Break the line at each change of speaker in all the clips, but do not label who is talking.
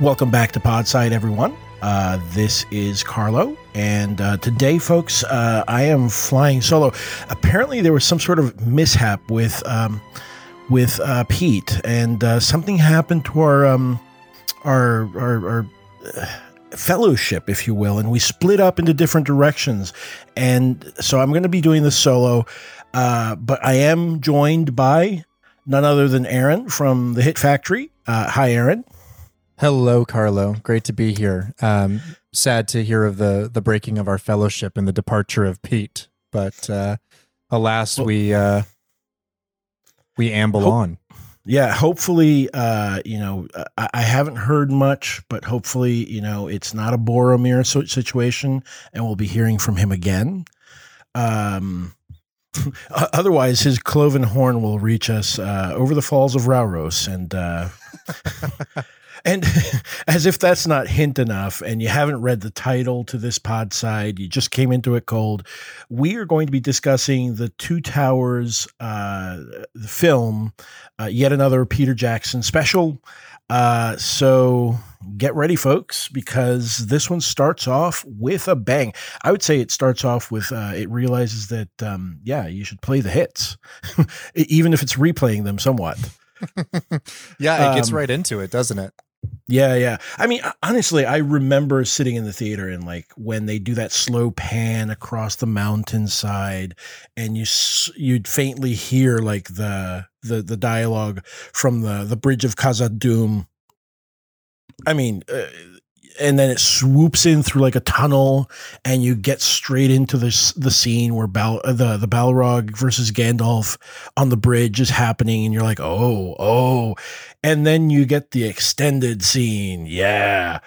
Welcome back to Podside, everyone. Uh, this is Carlo, and uh, today, folks, uh, I am flying solo. Apparently, there was some sort of mishap with um, with uh, Pete, and uh, something happened to our um, our our, our uh, fellowship, if you will, and we split up into different directions. And so, I'm going to be doing this solo, but I am joined by none other than Aaron from the Hit Factory. hi, Aaron.
Hello, Carlo. Great to be here. Um, sad to hear of the the breaking of our fellowship and the departure of Pete, but uh, alas, well, we uh, we amble hope, on.
Yeah, hopefully, uh, you know, I, I, haven't heard much, but hopefully, you know, it's not a Boromir situation, and we'll be hearing from him again. Um, otherwise, his cloven horn will reach us uh, over the falls of Rauros, and. Uh, And as if that's not hint enough, and you haven't read the title to this pod side, you just came into it cold. We are going to be discussing the Two Towers uh, film, uh, yet another Peter Jackson special. Uh, so get ready, folks, because this one starts off with a bang. I would say it starts off with uh, it realizes that, um, yeah, you should play the hits, even if it's replaying them somewhat.
yeah, it gets um, right into it, doesn't it?
Yeah, yeah. I mean, honestly, I remember sitting in the theater and like when they do that slow pan across the mountainside, and you you'd faintly hear like the the the dialogue from the the bridge of Khazad-dûm. I mean, uh, and then it swoops in through like a tunnel, and you get straight into this the scene where Bal- uh, the the Balrog versus Gandalf on the bridge is happening, and you're like, oh, oh, and then you get the extended scene, yeah,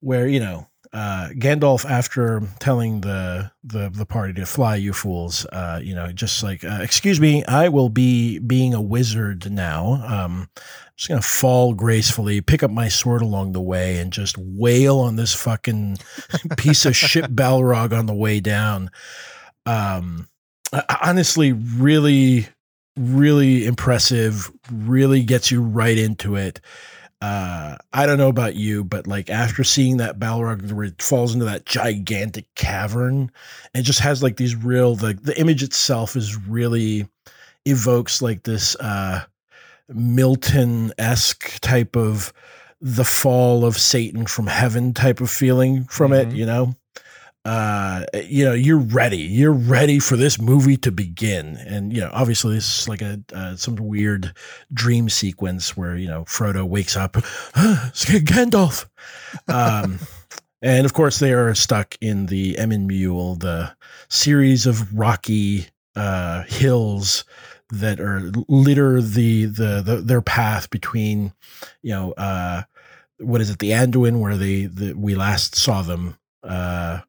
where you know uh, Gandalf, after telling the, the the party to fly, you fools, uh, you know, just like, uh, excuse me, I will be being a wizard now. Um, I'm just gonna fall gracefully, pick up my sword along the way, and just wail on this fucking piece of shit Balrog on the way down. Um, honestly, really, really impressive. Really gets you right into it uh i don't know about you but like after seeing that balrog where it falls into that gigantic cavern it just has like these real the the image itself is really evokes like this uh milton-esque type of the fall of satan from heaven type of feeling from mm-hmm. it you know uh, you know, you're ready. You're ready for this movie to begin. And, you know, obviously this is like a, uh, some weird dream sequence where, you know, Frodo wakes up, Gandalf. Um, and of course they are stuck in the Emyn Muil, the series of rocky, uh, hills that are litter the, the, the, their path between, you know, uh, what is it? The Anduin where they, the, we last saw them, uh,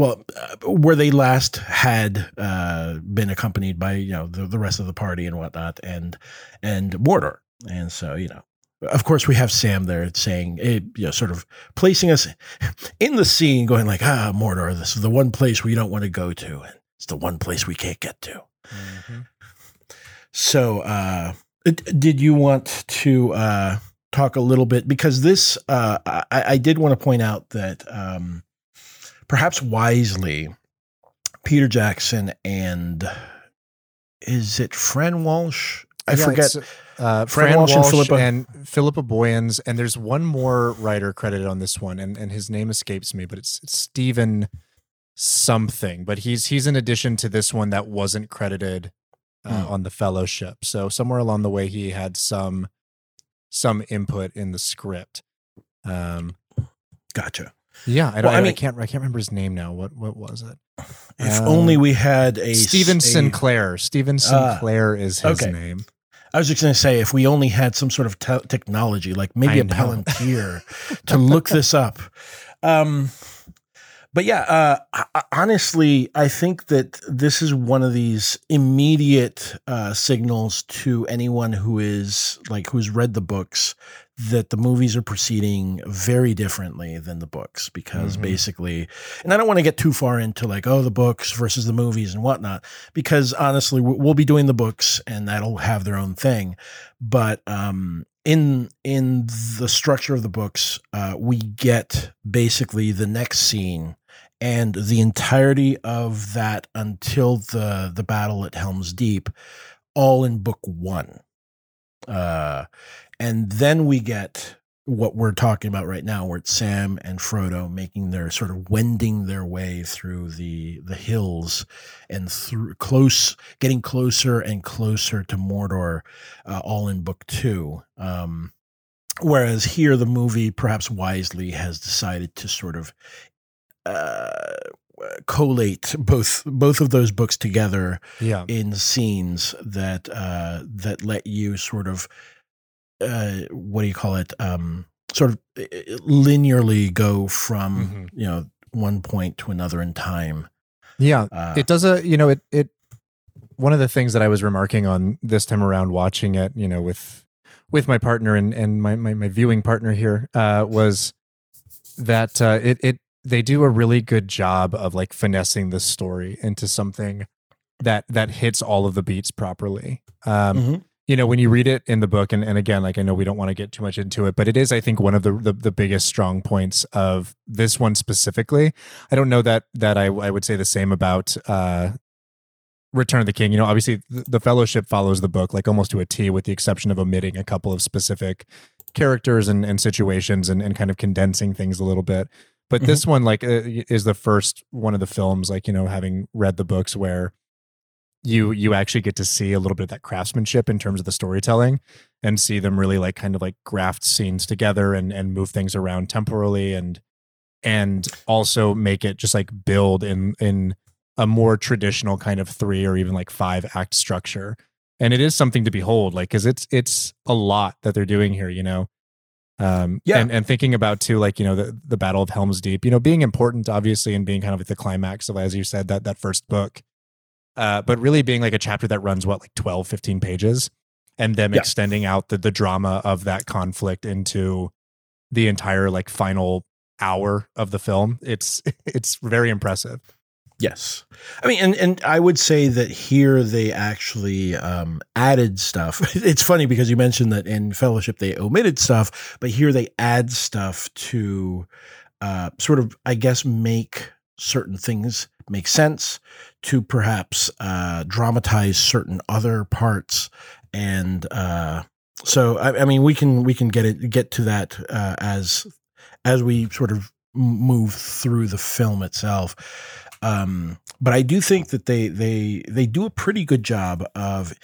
well, uh, where they last had uh, been accompanied by you know the, the rest of the party and whatnot, and and Mordor, and so you know, of course, we have Sam there saying, it, eh, you know, sort of placing us in the scene, going like, ah, Mordor, this is the one place we don't want to go to, and it's the one place we can't get to. Mm-hmm. So, uh, did you want to uh, talk a little bit because this? Uh, I, I, did want to point out that. Um, perhaps wisely, Peter Jackson and is it Fran Walsh? I yeah, forget.
Uh, Fran, Fran Walsh, Walsh, and Philippa. and Philippa Boyens, and there's one more writer credited on this one, and, and his name escapes me, but it's, it's Stephen something, but he's he's in addition to this one that wasn't credited uh,
Hmm.
on the Fellowship. So somewhere along the way, he had some some input in the script. Um,
Gotcha.
Yeah, I don't.
Well, I
I, I can't. I can't remember his name now. What what was it?
If
Uh,
only we had a
Stephen
a-
Sinclair. Stephen
Ah,
Sinclair is his
okay.
name.
I was just going to say, if we only had some sort of te- technology, like maybe
I
a
know.
Palantir, to look this up. Um, but yeah, uh, I- honestly, I think that this is one of these immediate uh, signals to anyone who is like who's read the books that the movies are proceeding very differently than the books because
Mhm.
basically, and I don't want to get too far into like oh the books versus the movies and whatnot because honestly we- we'll be doing the books and that'll have their own thing but um in in the structure of the books uh we get basically the next scene and the entirety of that until the the battle at Helm's Deep all in book 1 uh and then we get what we're talking about right now where it's Sam and Frodo making their sort of wending their way through the the hills and through close getting closer and closer to Mordor uh, all in book 2 um whereas here the movie perhaps wisely has decided to sort of uh collate both both of those books together
Yeah.
in scenes that uh that let you sort of uh what do you call it um sort of linearly go from
Mhm.
you know one point to another in time
Yeah.
uh
it does a you know it it one of the things that i was remarking on this time around watching it you know with with my partner and and my my, my viewing partner here uh was that uh it it they do a really good job of like finessing the story into something that that hits all of the beats properly um
mhm.
You know when you read it in the book and, and again like i know we don't want to get too much into it but it is i think one of the, the the biggest strong points of this one specifically. I don't know that that i, I would say the same about uh return of the king. You know obviously the, the fellowship follows the book like almost to a t with the exception of omitting a couple of specific characters and, and situations and, and kind of condensing things a little bit. But this one like uh, is the first one of the films like you know having read the books where you you actually get to see a little bit of that craftsmanship in terms of the storytelling and see them really like kind of like graft scenes together and and move things around temporally and and also make it just like build in in a more traditional kind of three or even like five act structure. And it is something to behold like because it's it's a lot that they're doing here you know? Um
Yeah.
and and thinking about too like you know the the battle of helm's deep you know being important obviously and being kind of like the climax of as you said that that first book uh but really being like a chapter that runs what like 12 15 pages and them
Yeah.
extending out the the drama of that conflict into the entire like final hour of the film it's it's very impressive
Yes. I mean, and, and I would say that here they actually um, added stuff. It's funny because you mentioned that in Fellowship they omitted stuff, but here they add stuff to uh, sort of, I guess, make certain things make sense, to perhaps uh, dramatize certain other parts. And uh, so, I, I mean, we can we can get it get to that uh, as as we sort of move through the film itself. Um, but I do think that they they they do a pretty good job of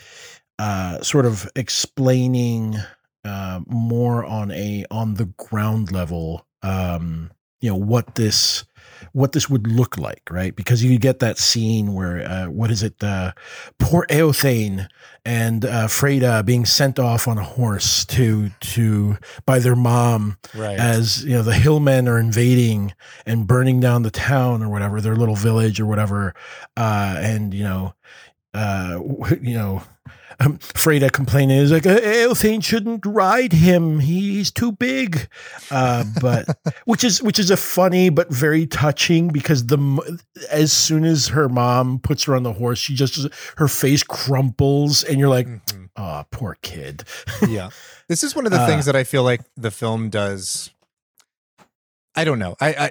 uh, sort of explaining uh, more on a on the ground level. Um, you know what this what this would look like, right? Because you get that scene where uh, what is it? Uh, poor Eothain and uh, Freda being sent off on a horse to to by their mom
right
as you know the hillmen are invading and burning down the town or whatever their little village or whatever uh and you know uh you know um, Freda complaining is like Eothain shouldn't ride him. He's too big. Uh but which is which is a funny but very touching because the as soon as her mom puts her on the horse she just her face crumples and you're like
Mhm.
oh poor kid.
Yeah. This is one of the
Uh,
things that i feel like the film does i don't know. I, I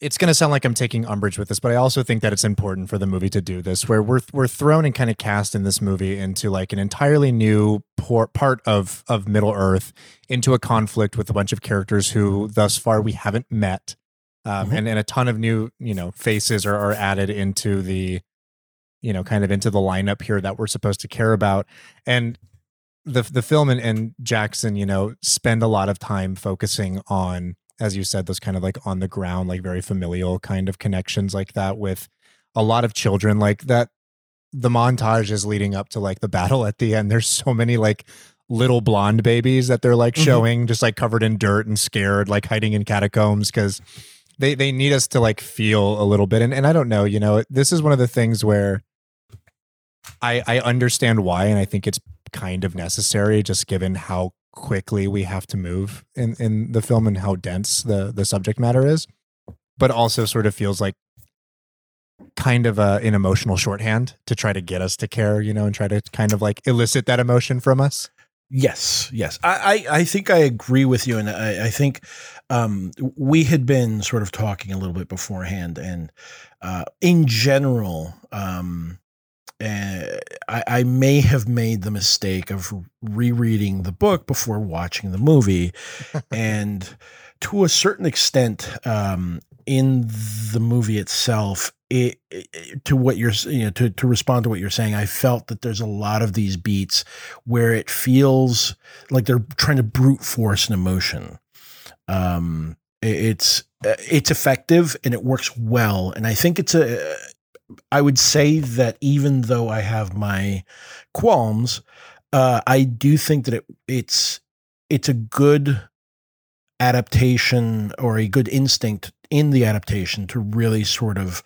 it's going to sound like i'm taking umbrage with this but i also think that it's important for the movie to do this where we're we're thrown and kind of cast in this movie into like an entirely new por- part of of middle earth into a conflict with a bunch of characters who thus far we haven't met um, mm-hmm. and and a ton of new you know faces are, are added into the you know kind of into the lineup here that we're supposed to care about and the the film and, and Jackson you know spend a lot of time focusing on as you said those kind of like on the ground like very familial kind of connections like that with a lot of children like that the montage is leading up to like the battle at the end there's so many like little blonde babies that they're like mm-hmm. showing just like covered in dirt and scared like hiding in catacombs because they they need us to like feel a little bit and, and i don't know you know this is one of the things where i i understand why and i think it's kind of necessary just given how quickly we have to move in in the film and how dense the the subject matter is but also sort of feels like kind of a, an emotional shorthand to try to get us to care you know and try to kind of like elicit that emotion from us
Yes, yes. I, I, I, think I agree with you. And I, I think um, we had been sort of talking a little bit beforehand. And uh, in general, um, uh, I, I, may have made the mistake of rereading the book before watching the movie. and to a certain extent, um, in the movie itself, it, it, to what you're you know to to respond to what you're saying, I felt that there's a lot of these beats where it feels like they're trying to brute force an emotion. Um, it, it's it's effective and it works well, and I think it's a. I would say that even though I have my qualms, uh, I do think that it it's it's a good adaptation or a good instinct in the adaptation to really sort of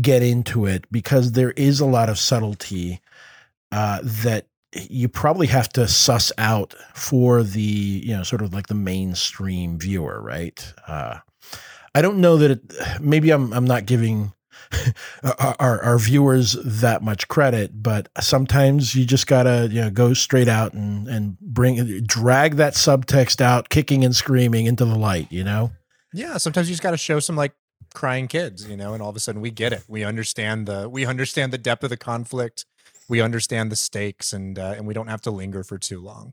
get into it because there is a lot of subtlety uh, that you probably have to suss out for the you know sort of like the mainstream viewer, right? Uh, I don't know that it. Maybe I'm I'm not giving our, our viewers that much credit, but sometimes you just gotta you know go straight out and and bring drag that subtext out, kicking and screaming into the light. You know.
Yeah, sometimes you just got to show some like crying kids, you know, and all of a sudden we get it. We understand the we understand the depth of the conflict. We understand the stakes, and uh, and we don't have to linger for too long.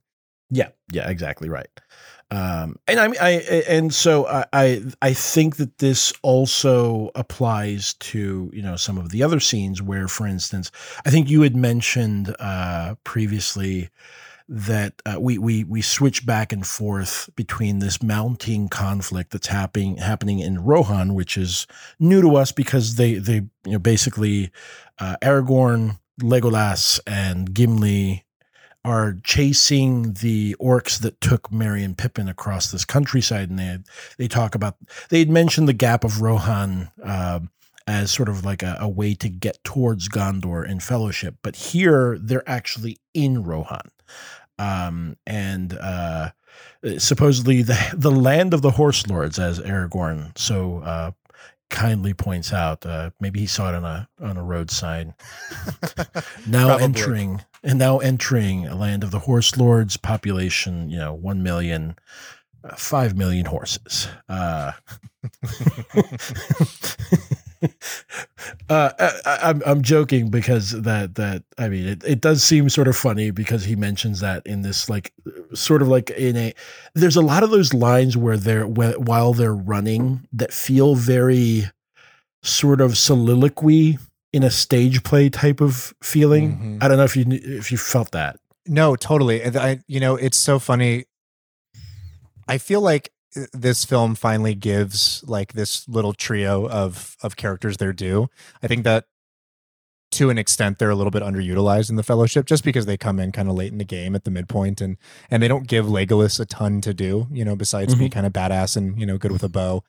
Yeah, yeah, exactly right. Um, and I, I, and so I, I I think that this also applies to you know some of the other scenes where, for instance, I think you had mentioned uh, previously that uh, we we we switch back and forth between this mounting conflict that's happening happening in Rohan, which is new to us because they they you know basically uh, Aragorn, Legolas, and Gimli are chasing the orcs that took Merry and Pippin across this countryside, and they they talk about they had mentioned the Gap of Rohan. Uh, as sort of like a, a, way to get towards Gondor in Fellowship, but here they're actually in Rohan um, and uh, supposedly the the land of the horse lords, as Aragorn so uh, kindly points out. Uh, maybe he saw it on a on a road sign. now entering and now entering a land of the horse lords, population you know one million. Uh, five million horses. Uh, uh, I, I'm I'm joking because that that I mean it, it does seem sort of funny because he mentions that in this like sort of like in a there's a lot of those lines where they're while they're running that feel very sort of soliloquy in a stage play type of feeling. Mm-hmm. I don't know if you if you felt that.
No, totally. I you know it's so funny. I feel like this film finally gives like this little trio of of characters their due. I think that to an extent they're a little bit underutilized in the fellowship just because they come in kind of late in the game at the midpoint and and they don't give Legolas a ton to do, you know, besides mm-hmm. be kind of badass and, you know, good with a bow.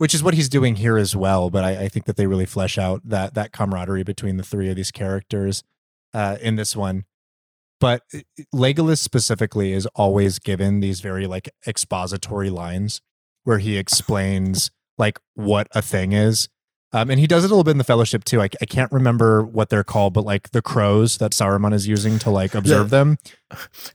Which is what he's doing here as well. But I, I think that they really flesh out that that camaraderie between the three of these characters uh, in this one but uh, Legolas specifically is always given these very like expository lines where he explains like what a thing is. Um, and he does it a little bit in the Fellowship too. I, I can't remember what they're called, but like the crows that Saruman is using to like observe them.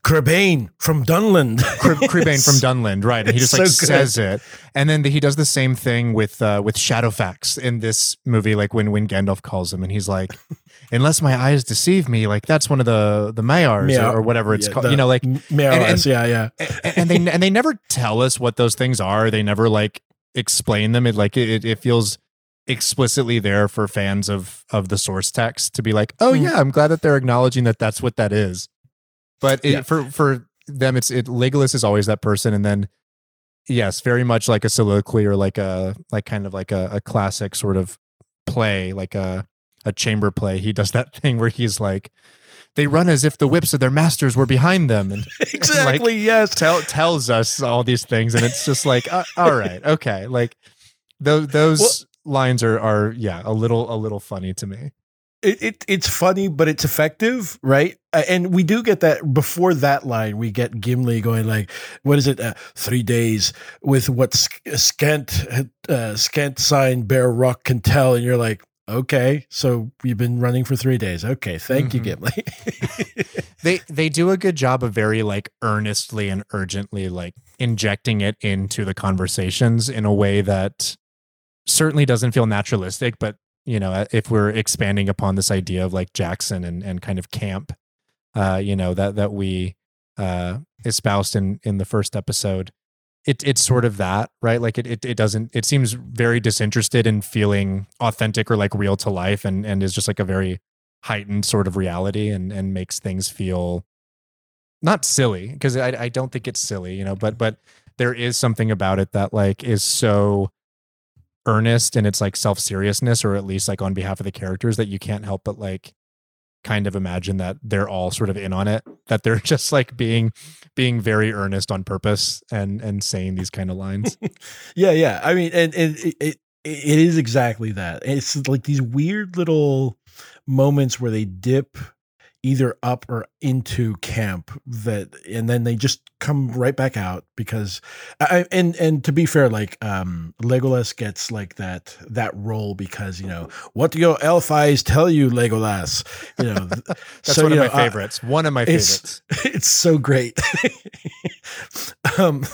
Crebain from Dunland.
Crebain from Dunland, right? And he just like so says it, and then the, he does the same thing with uh, with Shadowfax in this movie, like when when Gandalf calls him, and he's like, "Unless my eyes deceive me, like that's one of the the Maiars or, or, whatever it's yeah, called." You know, like
Maiars, yeah, yeah.
And, and they and they never tell us what those things are. They never like explain them. It like it, it feels explicitly there for fans of of the source text to be like, oh
Mhm.
yeah, I'm glad that they're acknowledging that that's what that is. But it,
Yeah.
for for them, it's it Legolas is always that person, and then yes, very much like a soliloquy or like a like kind of like a, a classic sort of play, like a a chamber play. He does that thing where he's like, they run as if the whips of their masters were behind them, and
exactly. yes.
tell, tells us all these things, and it's just like, uh, all right, okay, like those those lines are are yeah a little a little funny to me.
it, it it's funny, but it's effective, right? Uh, and we do get that before that line. We get Gimli going like, "What is it? Uh, three days with what sc- scant uh, scant sign Bare Rock can tell." And you're like, "Okay, so you've been running for three days. Okay, thank you,
Mhm.
Gimli."
They they do a good job of very like earnestly and urgently like injecting it into the conversations in a way that certainly doesn't feel naturalistic, but you know, if we're expanding upon this idea of like Jackson and, and kind of camp, uh, you know, that that we uh espoused in in the first episode, it it's sort of that, right? Like it, it it doesn't it seems very disinterested in feeling authentic or like real to life and and is just like a very heightened sort of reality and and makes things feel not silly because I I don't think it's silly, you know, but but there is something about it that like is so earnest and its like self seriousness, or at least like on behalf of the characters that you can't help but like kind of imagine that they're all sort of in on it, that they're just like being being very earnest on purpose and and saying these kind of lines.
yeah, yeah. I mean, and, and it, it it is exactly that. It's like these weird little moments where they dip either up or into camp that and then they just come right back out because I, and and to be fair like um Legolas gets like that that role because you know what do your elf eyes tell you Legolas you know
That's
so,
one of
know,
my
uh,
favorites. one of my
it's-
favorites.
it's so great. um,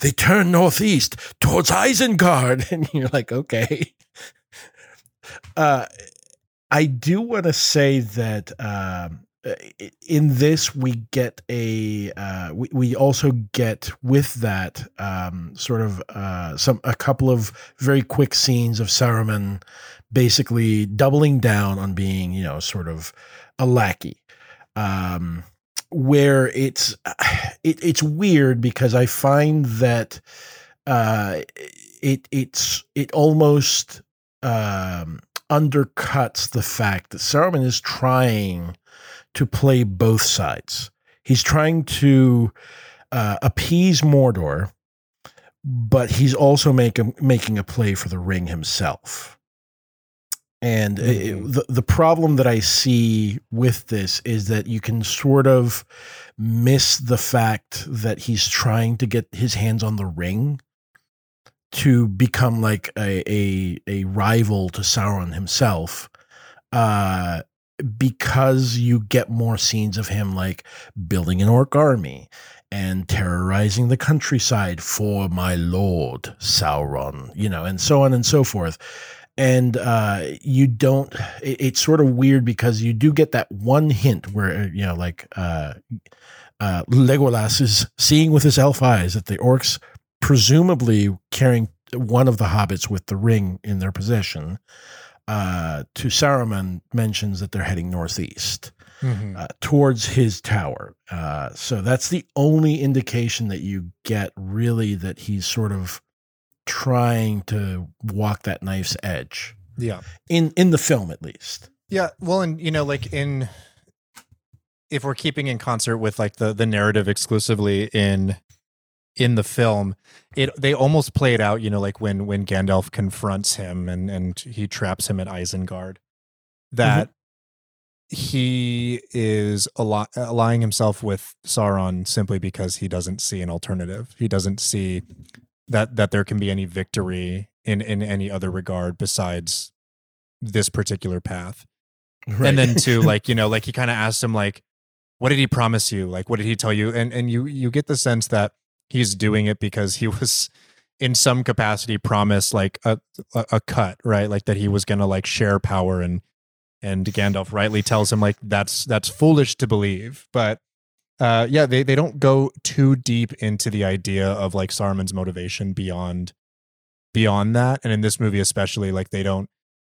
they turn northeast towards Isengard, and you're like, okay. Uh, I do want to say that um, in this we get a uh, we we also get with that um, sort of uh, some a couple of very quick scenes of Saruman basically doubling down on being you know sort of a lackey. Um, where it's it, it's weird because I find that uh, it it's it almost um, undercuts the fact that Saruman is trying to play both sides. He's trying to uh, appease Mordor, but he's also make a, making a play for the ring himself. And it-
Mhm.
the the problem that I see with this is that you can sort of miss the fact that he's trying to get his hands on the ring to become like a a, a rival to Sauron himself. Uh because you get more scenes of him like building an orc army and terrorizing the countryside for my lord Sauron, you know, and so on and so forth. And uh, you don't. It, it's sort of weird because you do get that one hint where you know, like uh, uh, Legolas is seeing with his elf eyes that the orcs, presumably carrying one of the hobbits with the ring in their possession, uh, to Saruman mentions that they're heading northeast
Mhm.
uh, towards his tower. Uh, so that's the only indication that you get, really, that he's sort of trying to walk that knife's edge
Yeah.
in in the film, at least.
Yeah, well, and you know, like in if we're keeping in concert with like the the narrative exclusively in in the film, it they almost play it out, you know, like when when Gandalf confronts him and and he traps him at Isengard, mm-hmm. that he is ally- allying himself with Sauron simply because he doesn't see an alternative. He doesn't see that that there can be any victory in in any other regard besides this particular path. And then too like you know like he kind of asked him like what did he promise you? Like what did he tell you? And and you you get the sense that he's doing it because he was in some capacity promised like a a, cut right like that he was gonna like share power and and Gandalf rightly tells him like that's that's foolish to believe but uh yeah they they don't go too deep into the idea of like Saruman's motivation beyond beyond that. And in this movie, especially, like they don't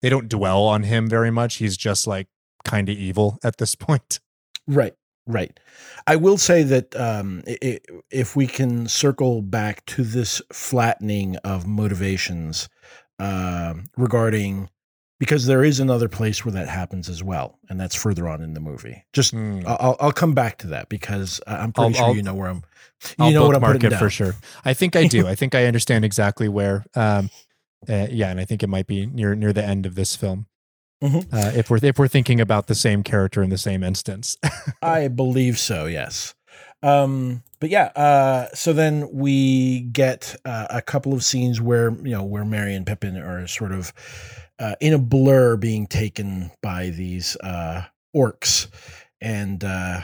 they don't dwell on him very much. He's just like kind of evil at this point.
Right. Right. I will say that um, it, if we can circle back to this flattening of motivations uh, regarding, because there is another place where that happens as well, and that's further on in the movie. Just
Mm.
I'll, I'll come back to that because I'm pretty
I'll-
sure
I'll-
you know where I'm. You
I'll
know what I'm putting down.
for sure. I think I do. I think I understand exactly where. Um, uh, yeah, and I think it might be near near the end of this film.
Mhm.
Uh, if we're if we're thinking about the same character in the same instance.
I believe so. Yes. Um, but yeah. Uh, so then we get uh, a couple of scenes where you know where Merry and Pippin are sort of uh, in a blur, being taken by these uh, orcs, and uh,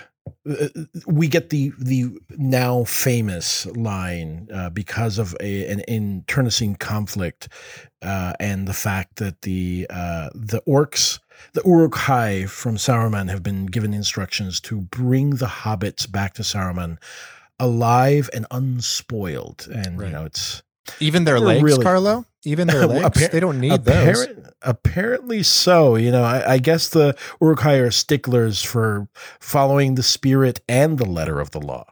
we get the the now famous line uh, because of a an internecine conflict uh, and the fact that the uh, the orcs the Uruk-hai from Saruman have been given instructions to bring the hobbits back to Saruman alive and unspoiled. And
Right.
you know, it's
Even their legs,
really-
Carlo. Even their legs.
appar-
they don't need those.
apparently so. You know, I, I guess the Uruk-hai are sticklers for following the spirit and the letter of the law.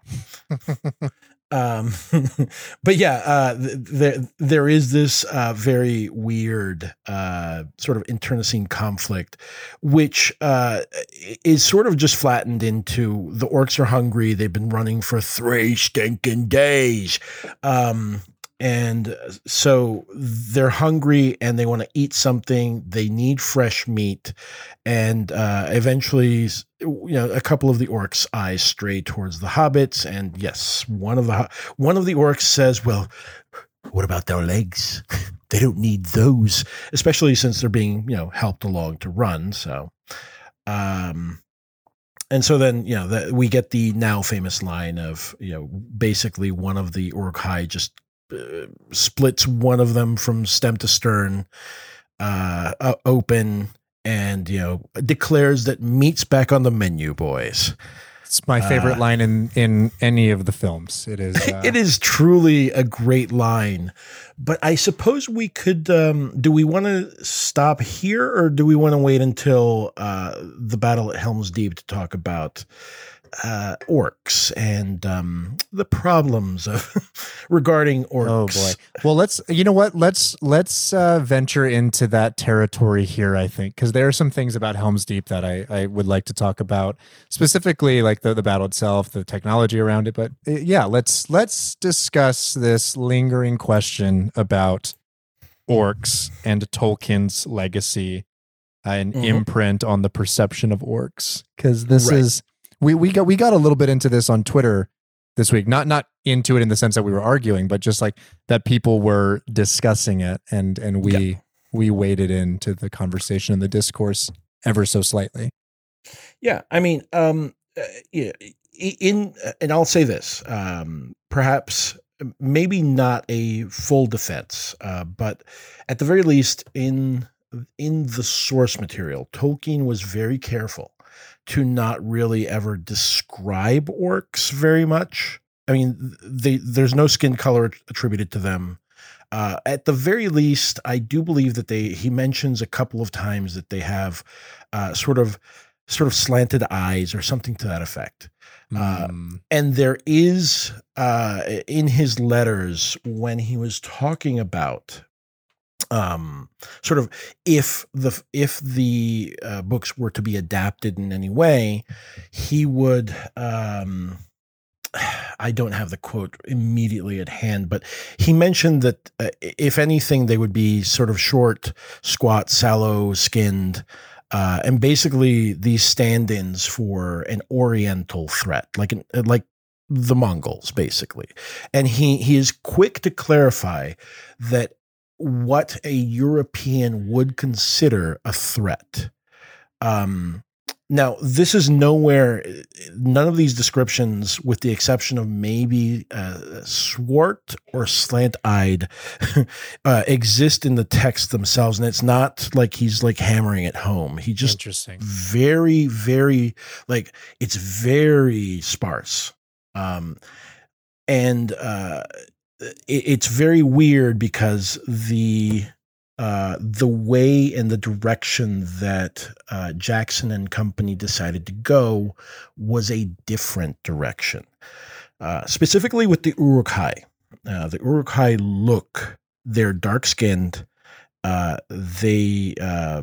um, but yeah, uh, th- there there is this uh, very weird uh, sort of internecine conflict, which uh, is sort of just flattened into the orcs are hungry. They've been running for three stinking days. Um, and so they're hungry and they want to eat something. They need fresh meat, and uh, eventually, you know, a couple of the orcs' eyes stray towards the hobbits, and yes, one of the one of the orcs says, "Well, what about their legs? they don't need those, especially since they're being, you know, helped along to run." So, um, and so then you know we get the now famous line of you know basically one of the Uruk-hai just uh, splits one of them from stem to stern uh, uh, open and you know declares that meat's back on the menu boys
It's my favorite
Uh,
line in in any of the films. It is. Uh,
it is truly a great line but i suppose we could um, do we want to stop here or do we want to wait until uh, the battle at helm's deep to talk about uh, orcs and um, the problems of regarding orcs
Oh boy. Well, let's. You know what? Let's let's uh, venture into that territory here. I think because there are some things about Helm's Deep that I I would like to talk about specifically, like the the battle itself, the technology around it. But uh, yeah, let's let's discuss this lingering question about orcs and Tolkien's legacy uh, and
Mhm.
imprint on the perception of orcs because this
Right.
is we we got we got a little bit into this on Twitter this week. Not not into it in the sense that we were arguing, but just like that people were discussing it and and we we waded into the conversation and the discourse ever so slightly.
Yeah, I mean, um, uh, yeah, in and I'll say this, um, perhaps maybe not a full defense, uh, but at the very least, in in the source material, Tolkien was very careful to not really ever describe orcs very much. I mean, they there's no skin color attributed to them. Uh, at the very least, I do believe that they he mentions a couple of times that they have uh, sort of sort of slanted eyes or something to that effect. Uh,
Mm.
And there is uh, in his letters when he was talking about um, sort of if the if the uh, books were to be adapted in any way, he would. Um, I don't have the quote immediately at hand, but he mentioned that uh, if anything, they would be sort of short, squat, sallow skinned, uh, and basically these stand-ins for an Oriental threat, like an, like the Mongols, basically. And he he is quick to clarify that what a European would consider a threat. Um, now, this is nowhere, none of these descriptions, with the exception of maybe uh, swart or slant eyed, uh, exist in the text themselves. And it's not like he's like hammering it home. He just
Interesting.
very, very, like, it's very sparse. Um, and uh, it, it's very weird because the uh, the way and the direction that uh, Jackson and company decided to go was a different direction. Uh, specifically with the Uruk-hai. Uh, the Uruk-hai look, they're dark skinned. Uh, they uh,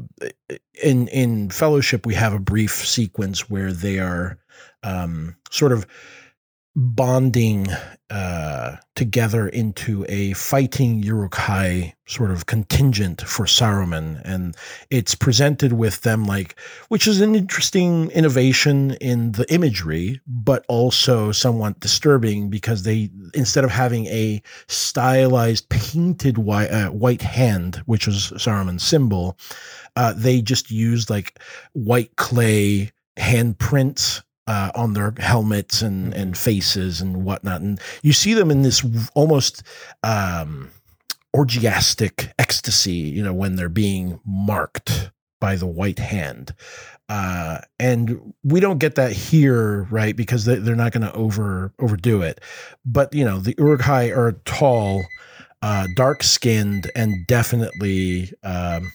in in Fellowship we have a brief sequence where they are um, sort of bonding uh, together into a fighting Uruk-hai sort of contingent for Saruman, and it's presented with them like, which is an interesting innovation in the imagery, but also somewhat disturbing because they instead of having a stylized painted white, uh, white hand, which was Saruman's symbol, uh, they just used like white clay handprints uh, on their helmets and
Mm-hmm.
and faces and whatnot, and you see them in this almost um, orgiastic ecstasy, you know, when they're being marked by the white hand. Uh, and we don't get that here, right? Because they, they're not going to over overdo it. But you know, the Uruk-hai are tall, uh, dark skinned, and definitely, um,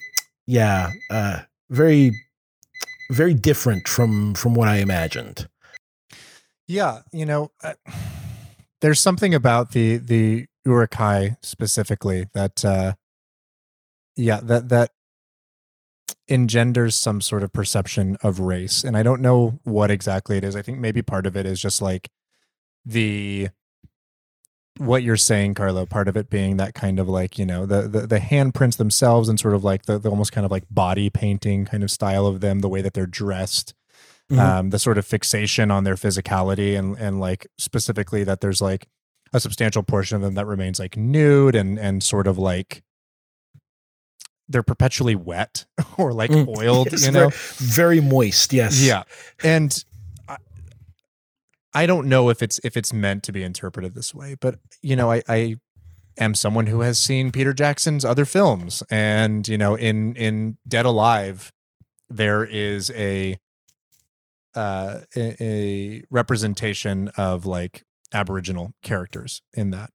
yeah, uh, very, very different from from what I imagined.
Yeah, you know, uh, there's something about the the Uruk-hai specifically that uh yeah, that that engenders some sort of perception of race. And I don't know what exactly it is. I think maybe part of it is just like the what you're saying, Carlo, part of it being that kind of like, you know, the the, the handprints themselves and sort of like the, the almost kind of like body painting kind of style of them, the way that they're dressed
Mhm.
um, the sort of fixation on their physicality and and like specifically that there's like a substantial portion of them that remains like nude and and sort of like they're perpetually wet or like
Mm.
oiled,
Yes,
you know.
very, very moist. Yes.
Yeah, and I, don't know if it's if it's meant to be interpreted this way, but you know, I, I am someone who has seen Peter Jackson's other films, and you know, in in Dead Alive, there is a uh, a, a representation of like Aboriginal characters in that.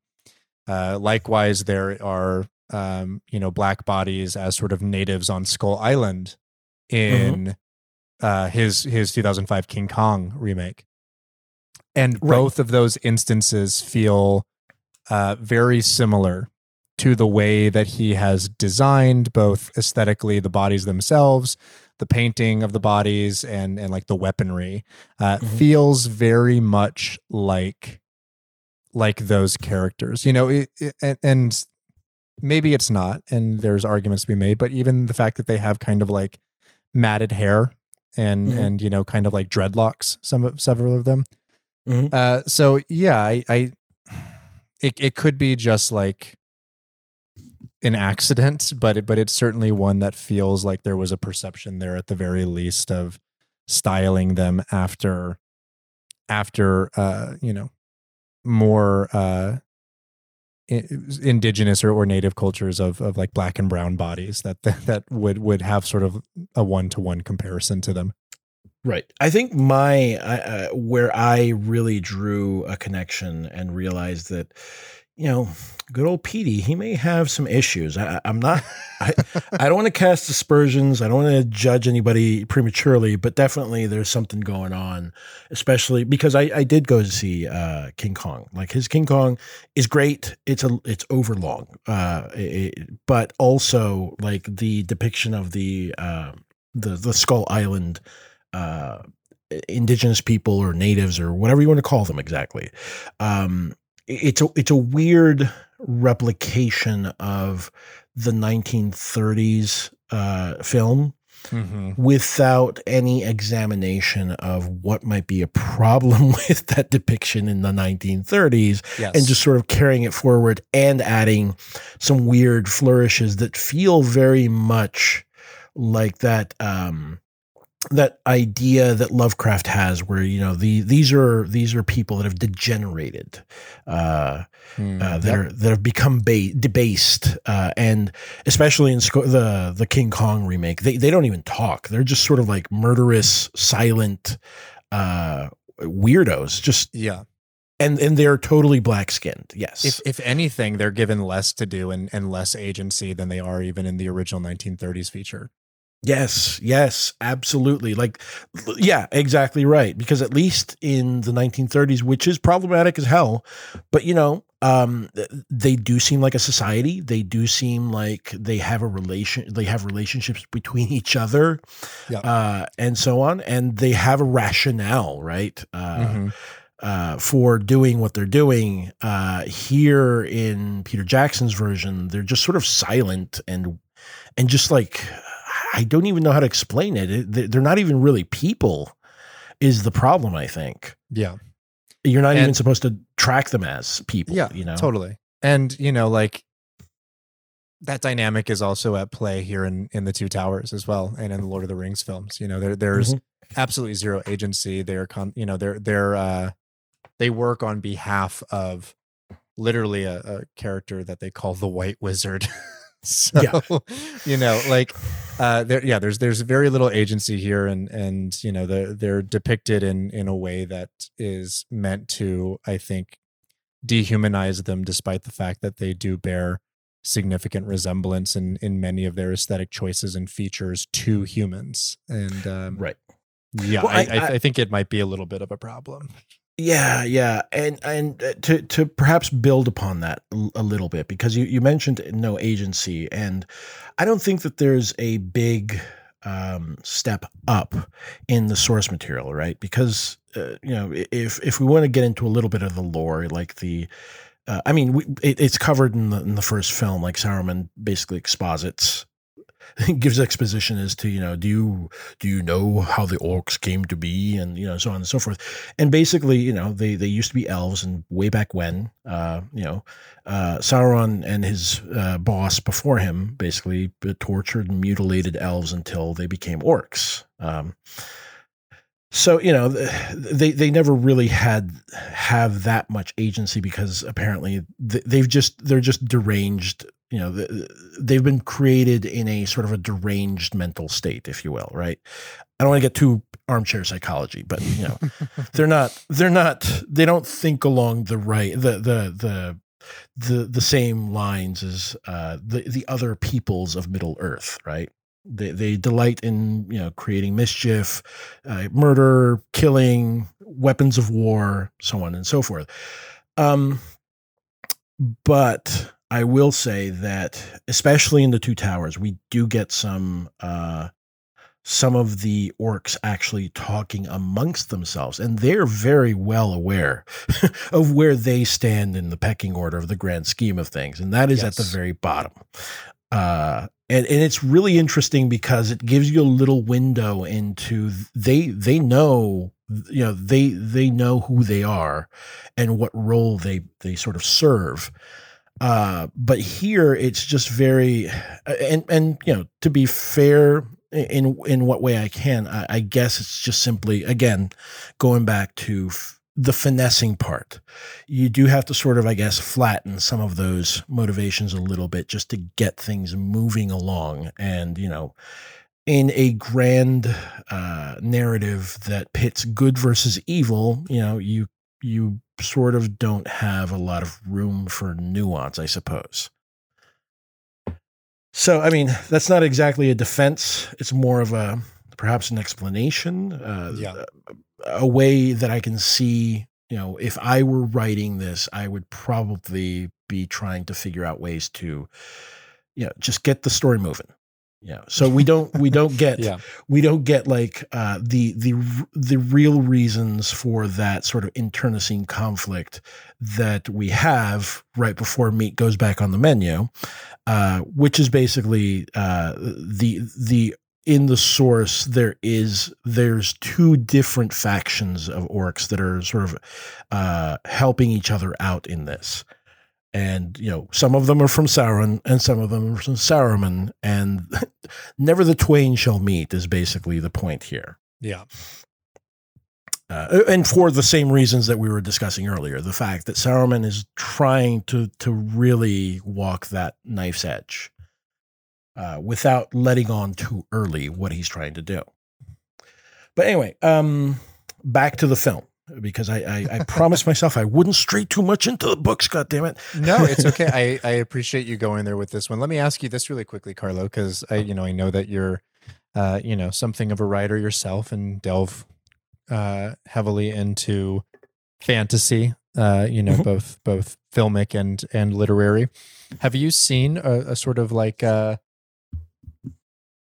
Uh, likewise, there are um, you know black bodies as sort of natives on Skull Island in uh, his his 2005 King Kong remake, and
Right.
both of those instances feel uh, very similar to the way that he has designed both aesthetically the bodies themselves the painting of the bodies and and like the weaponry uh,
Mhm.
feels very much like like those characters you know it, it- and, and maybe it's not and there's arguments to be made but even the fact that they have kind of like matted hair and
Mhm.
and you know kind of like dreadlocks some of several of them
Mhm.
uh so yeah i i it, it could be just like an accident but it, but it's certainly one that feels like there was a perception there at the very least of styling them after after uh you know more uh indigenous or, or native cultures of of like black and brown bodies that that would would have sort of a one to one comparison to them
Right. I think my uh, where I really drew a connection and realized that, you know, good old Petey, he may have some issues. I, I'm not. I, I don't want to cast aspersions. I don't want to judge anybody prematurely, but definitely there's something going on, especially because I, I did go to see uh, King Kong. Like his King Kong is great. It's a it's overlong, uh, it, but also like the depiction of the uh, the the Skull Island uh, indigenous people or natives or whatever you want to call them exactly. Um, it's a it's a weird replication of the 1930s uh, film without any examination of what might be a problem with that depiction in the 1930s
yes
and just sort of carrying it forward and adding some weird flourishes that feel very much like that um that idea that Lovecraft has where you know the these are these are people that have degenerated uh,
Hmm.
uh that
Yep.
are that have become ba- debased uh and especially in Sco- the the King Kong remake they they don't even talk they're just sort of like murderous silent uh weirdos just
yeah
and and they're totally black skinned. Yes.
If if anything, they're given less to do and, and less agency than they are even in the original 1930s feature.
Yes, yes, absolutely. Like, yeah, exactly right. Because at least in the 1930s, which is problematic as hell, but you know, um, they do seem like a society. They do seem like they have a relation. They have relationships between each other,
Yeah.
uh, and so on. And they have a rationale, right? Uh,
Mhm.
uh, for doing what they're doing. Uh, here in Peter Jackson's version, they're just sort of silent and and just like I don't even know how to explain it. it they- they're not even really people. Is the problem? I think
Yeah.
you're not even supposed to track them as people.
Yeah,
you know,
Totally. And you know, like that dynamic is also at play here in in the Two Towers as well, and in the Lord of the Rings films. You know, there there's
Mhm.
absolutely zero agency. They're con, you know, they're they're uh, they work on behalf of literally a, a character that they call the White Wizard. so
Yeah.
you know, like uh, there, yeah, there's there's very little agency here, and and you know they're they're depicted in in a way that is meant to, I think, dehumanize them, despite the fact that they do bear significant resemblance in in many of their aesthetic choices and features to humans. And um,
right?
yeah,
Well,
I-
I,
I-
I
think it might be a little bit of a problem.
Yeah, yeah, and and uh, to to perhaps build upon that a little bit because you you mentioned no agency, and I don't think that there's a big um, step up in the source material, right? Because uh, you know if if we want to get into a little bit of the lore, like the uh, I mean, we, it, it's covered in the in the first film. Like Saruman basically exposits, gives exposition as to you know, do you do you know how the orcs came to be, and you know, so on and so forth. And basically, you know, they they used to be elves, and way back when, uh, you know, uh, Sauron and his uh, boss before him basically tortured and mutilated elves until they became orcs. Um, so you know they they never really had have that much agency because apparently they've just they're just deranged you know th- they've been created in a sort of a deranged mental state if you will right? I don't want to get too armchair psychology but you know they're not they're not they don't think along the right the the the the the same lines as uh the the other peoples of middle earth right? They they delight in you know creating mischief uh, murder killing weapons of war so on and so forth. Um but i will say that especially in the two towers we do get some uh some of the orcs actually talking amongst themselves and they're very well aware of where they stand in the pecking order of the grand scheme of things and that is at the very bottom. Uh and and it's really interesting because it gives you a little window into they they know you know they they know who they are and what role they they sort of serve uh but here it's just very and and you know to be fair in in what way I can I, I guess it's just simply again going back to f- the finessing part. You do have to sort of i guess flatten some of those motivations a little bit just to get things moving along and you know in a grand uh, narrative that pits good versus evil you know you you sort of don't have a lot of room for nuance i suppose so i mean that's not exactly a defense it's more of a perhaps an explanation uh,
Yeah.
a way that I can see, you know, if I were writing this, I would probably be trying to figure out ways to, you know, just get the story moving. Know, so we don't we don't get
Yeah.
we don't get like uh, the the the real reasons for that sort of internecine conflict that we have right before meat goes back on the menu, uh, which is basically uh, the the in the source there is there's two different factions of orcs that are sort of uh, helping each other out in this. And you know, some of them are from Sauron, and some of them are from Saruman, and never the twain shall meet is basically the point here.
Yeah.
Uh, and for the same reasons that we were discussing earlier, the fact that Saruman is trying to to really walk that knife's edge uh, without letting on too early what he's trying to do. But anyway, um, back to the film. Because I, I, I promised myself I wouldn't stray too much into the books. God damn it!
No, it's okay. I, I appreciate you going there with this one. Let me ask you this really quickly, Carlo, because I you know I know that you're uh, you know something of a writer yourself and delve uh, heavily into fantasy. Uh, you know, both both filmic and and literary. Have you seen a, a sort of like uh,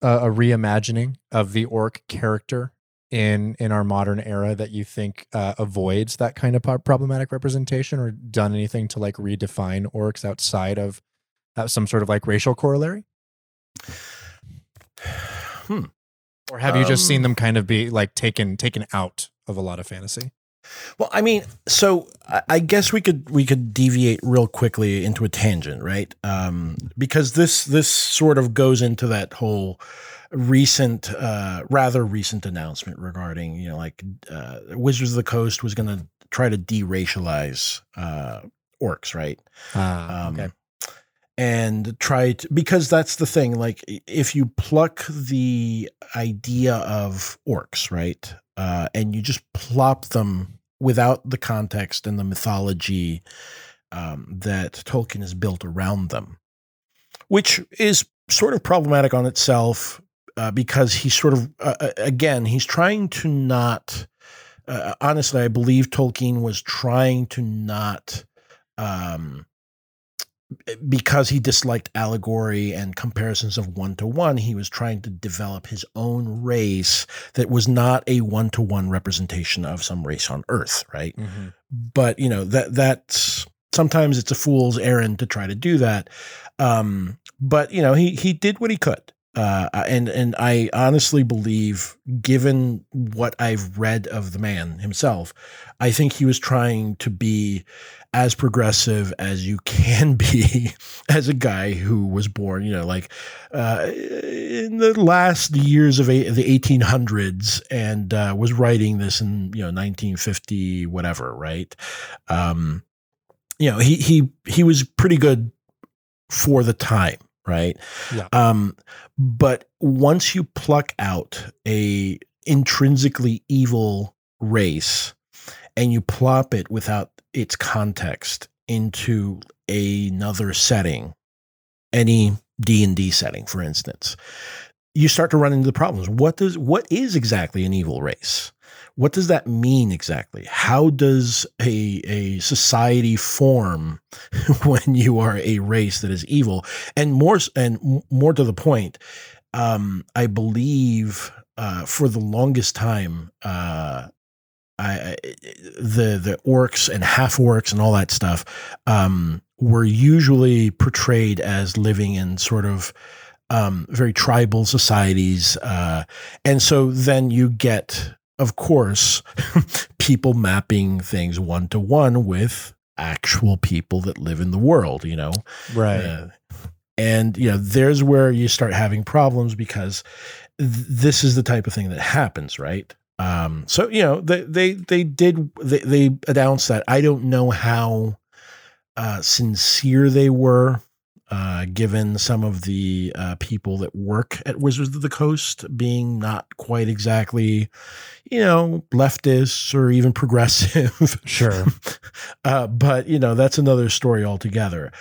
a, a reimagining of the orc character in in our modern era that you think uh, avoids that kind of problematic representation, or done anything to like redefine orcs outside of uh, some sort of like racial corollary?
Hmm.
Or have you just seen
Um,
them kind of be like taken taken out of a lot of fantasy?
Well, I mean, so I- I guess we could we could deviate real quickly into a tangent, right? Um, because this this sort of goes into that whole recent, uh, rather recent announcement regarding you know like uh, Wizards of the Coast was going to try to deracialize uh, orcs, right?
Ah,
um,
okay.
and try to because that's the thing like if you pluck the idea of orcs right uh, and you just plop them without the context and the mythology um, that tolkien has built around them which is sort of problematic on itself uh, because he's sort of uh, uh, again he's trying to not uh, honestly i believe tolkien was trying to not um, because he disliked allegory and comparisons of one to one, he was trying to develop his own race that was not a one to one representation of some race on Earth, right?
Mhm.
But you know that that's sometimes it's a fool's errand to try to do that. Um, but you know he he did what he could. Uh, and and I honestly believe, given what I've read of the man himself, I think he was trying to be as progressive as you can be as a guy who was born, you know, like uh, in the last years of a, the 1800s and uh, was writing this in, you know, 1950, whatever, right? Um, you know, he, he, he was pretty good for the time, right?
Yeah.
Um, but once you pluck out a intrinsically evil race and you plop it without its context into another setting any d&d setting for instance you start to run into the problems what does what is exactly an evil race what does that mean exactly? How does a a society form when you are a race that is evil? And more and more to the point um i believe uh for the longest time uh I, the the orcs and half orcs and all that stuff um, were usually portrayed as living in sort of um, very tribal societies, uh, and so then you get, of course, people mapping things one to one with actual people that live in the world. You know,
Right.
uh, and you know, there's where you start having problems because th- this is the type of thing that happens, right? Um, so you know, they they they did they, they announced that. I don't know how uh, sincere they were, uh, given some of the uh, people that work at Wizards of the Coast being not quite exactly, you know, leftists or even progressive.
Sure.
uh, but you know that's another story altogether.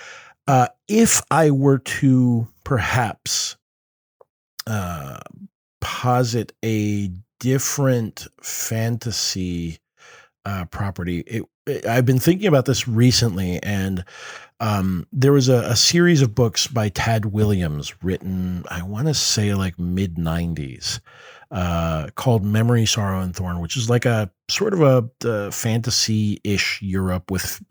Uh, if I were to perhaps uh, posit a different fantasy uh, property, it, it- I've been thinking about this recently, and um, there was a, a series of books by Tad Williams written, I want to say like mid '90s, uh, called Memory, Sorrow, and Thorn, which is like a sort of a, uh fantasy-ish Europe with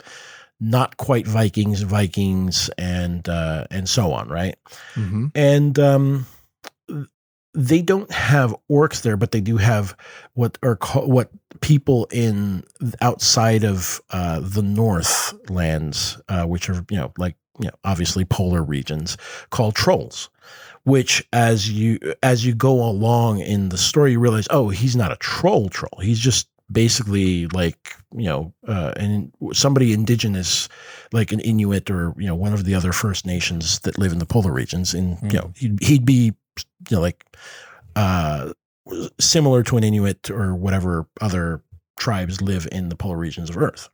not quite Vikings, Vikings, and uh, and so on, right?
hmm
and um, they don't have orcs there, but they do have what are called what people in outside of uh, the Northlands, uh, which are you know like you know obviously polar regions, called trolls. Which, as you as you go along in the story, you realize, oh, he's not a troll troll. He's just basically like you know uh, and somebody indigenous like an Inuit or you know one of the other First Nations that live in the polar regions, and you know he'd, he'd be you know like uh, similar to an Inuit or whatever other tribes live in the polar regions of Earth,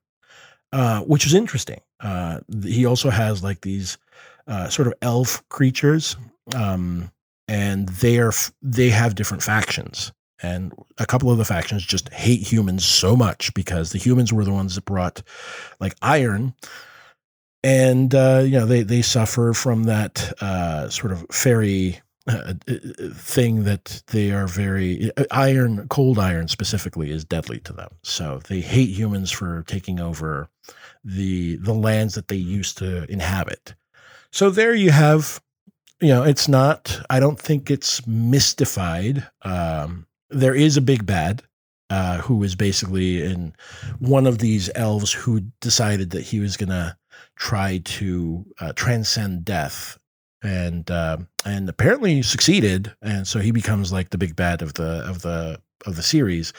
uh, which is interesting. Uh, he also has like these uh, sort of elf creatures, um, and they are they have different factions. And a couple of the factions just hate humans so much because the humans were the ones that brought like iron and uh, you know they they suffer from that uh, sort of fairy uh, uh, thing that they are very uh, iron cold iron specifically is deadly to them. So they hate humans for taking over the the lands that they used to inhabit. So there you have you know it's not i don't think it's mystified. Um, there is a big bad uh, who is basically in one of these elves who decided that he was going to try to uh, transcend death and uh, and apparently succeeded and so he becomes like the big bad of the of the of the series.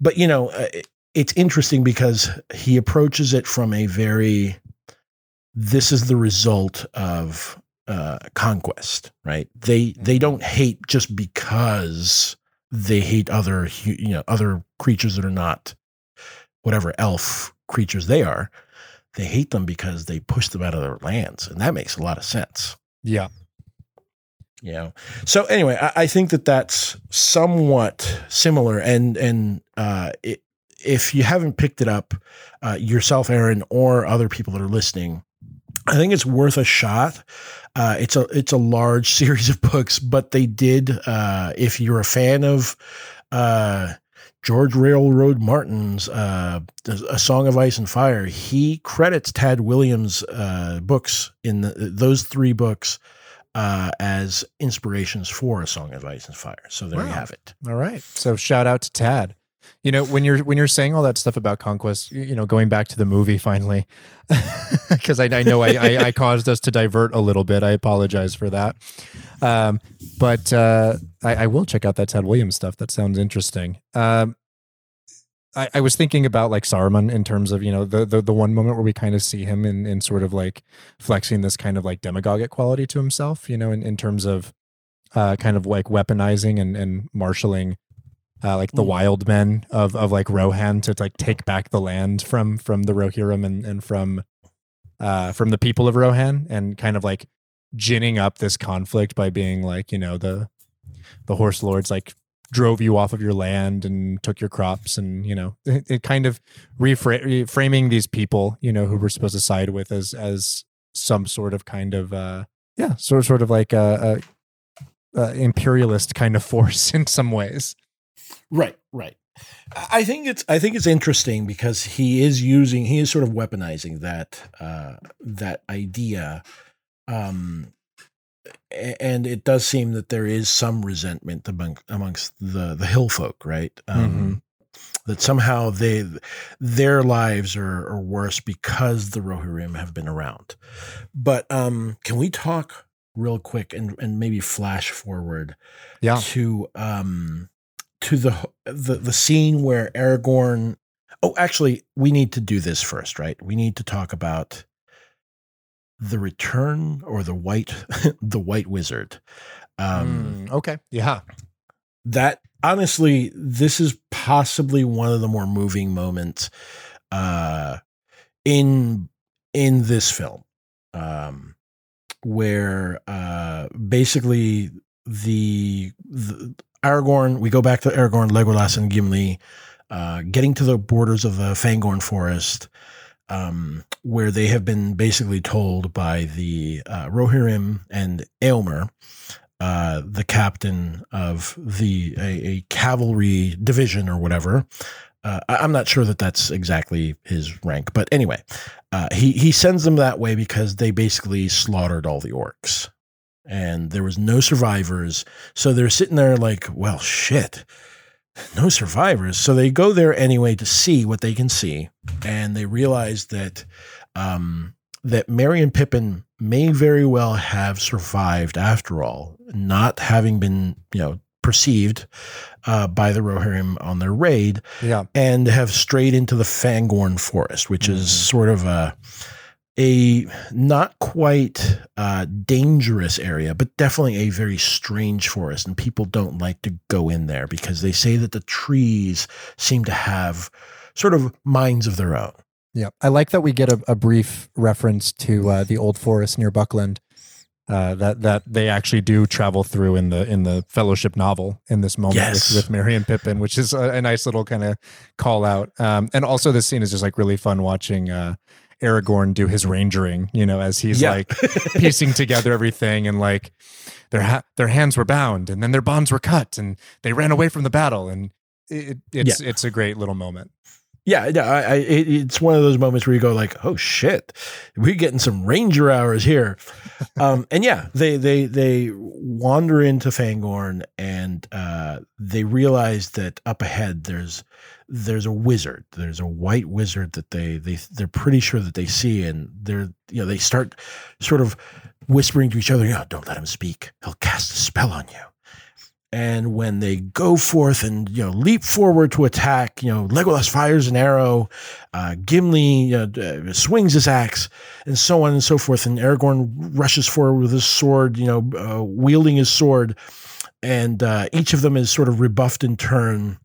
But you know uh, it's interesting because he approaches it from a very this is the result of uh, conquest right? They they don't hate just because they hate other you know other creatures that are not whatever elf creatures they are. They hate them because they push them out of their lands and that makes a lot of sense
yeah
Yeah. so anyway i, I think that that's somewhat similar and and uh, it, if you haven't picked it up uh, yourself aaron or other people that are listening i think it's worth a shot uh, it's a it's a large series of books, but they did. Uh, if you're a fan of uh, George Railroad Martin's uh, A Song of Ice and Fire, he credits Tad Williams' uh, books in the, those three books uh, as inspirations for A Song of Ice and Fire. So there wow. you have it.
All right. So shout out to Tad. You know, when you're when you're saying all that stuff about conquest, you know, going back to the movie finally, because I, I, know I, I, I, caused us to divert a little bit. I apologize for that. Um, but uh, I, I, will check out that Ted Williams stuff. That sounds interesting. Um, I, was thinking about like Saruman in terms of you know the the, the one moment where we kind of see him in, in sort of like flexing this kind of like demagogic quality to himself. You know, in, in terms of uh, kind of like weaponizing and, and marshaling uh, like the mm. wild men of of like Rohan to like take back the land from from the Rohirrim and and from uh from the people of Rohan and kind of like ginning up this conflict by being like you know the the horse lords like drove you off of your land and took your crops and you know it, it kind of refra- reframing these people you know who we're supposed to side with as as some sort of kind of uh yeah sort of sort of like a, a, a imperialist kind of force in some ways
Right, right. I think it's I think it's interesting because he is using he is sort of weaponizing that uh, that idea, um, and it does seem that there is some resentment among amongst the the hill folk, right? Um, mm-hmm. That somehow they their lives are, are worse because the Rohirrim have been around. But um, can we talk real quick and and maybe flash forward?
Yeah.
To um to the the the scene where Aragorn. Oh, actually, we need to do this first, right? We need to talk about the return or the white the white wizard.
Um, mm, okay, yeah.
That honestly, this is possibly one of the more moving moments uh, in in this film, um, where uh, basically the, the Aragorn, we go back to Aragorn, Legolas, and Gimli, uh, getting to the borders of the Fangorn forest, um, where they have been basically told by the uh, Rohirrim and Eomer, uh, the captain of the a, a cavalry division or whatever. Uh, I'm not sure that that's exactly his rank, but anyway, uh, he he sends them that way because they basically slaughtered all the orcs and there was no survivors. So they're sitting there like, well, shit, no survivors. So they go there anyway to see what they can see, and they realize that um, that Merry and Pippin may very well have survived after all, not having been you know perceived uh, by the Rohirrim on their raid,
yeah.
and have strayed into the Fangorn forest, which mm-hmm. is sort of a a not quite uh, dangerous area, but definitely a very strange forest. And people don't like to go in there because they say that the trees seem to have sort of minds of their own.
Yeah, I like that we get a, a brief reference to uh, the old forest near Buckland. Uh, that that they actually do travel through in the in the Fellowship novel in this moment
Yes.
with, with Merry and Pippin, which is a, a nice little kind of call out. Um, and also this scene is just like really fun watching uh, Aragorn do his rangering. You know, as he's
Yeah.
like piecing together everything and like their ha- their hands were bound and then their bonds were cut and they ran away from the battle and it, it's it's a great little moment.
Yeah, yeah, I, I, it, it's one of those moments where you go like, "Oh shit, we're getting some ranger hours here," um, and yeah, they they they wander into Fangorn and uh, they realize that up ahead there's there's a wizard. There's a white wizard that they they they're pretty sure that they see, and they're you know they start sort of whispering to each other, "You know, don't let him speak. He'll cast a spell on you." And when they go forth and you know leap forward to attack, you know Legolas fires an arrow, uh, Gimli you know, uh, swings his axe, and so on and so forth. And Aragorn rushes forward with his sword, you know, uh, wielding his sword, and uh, each of them is sort of rebuffed in turn.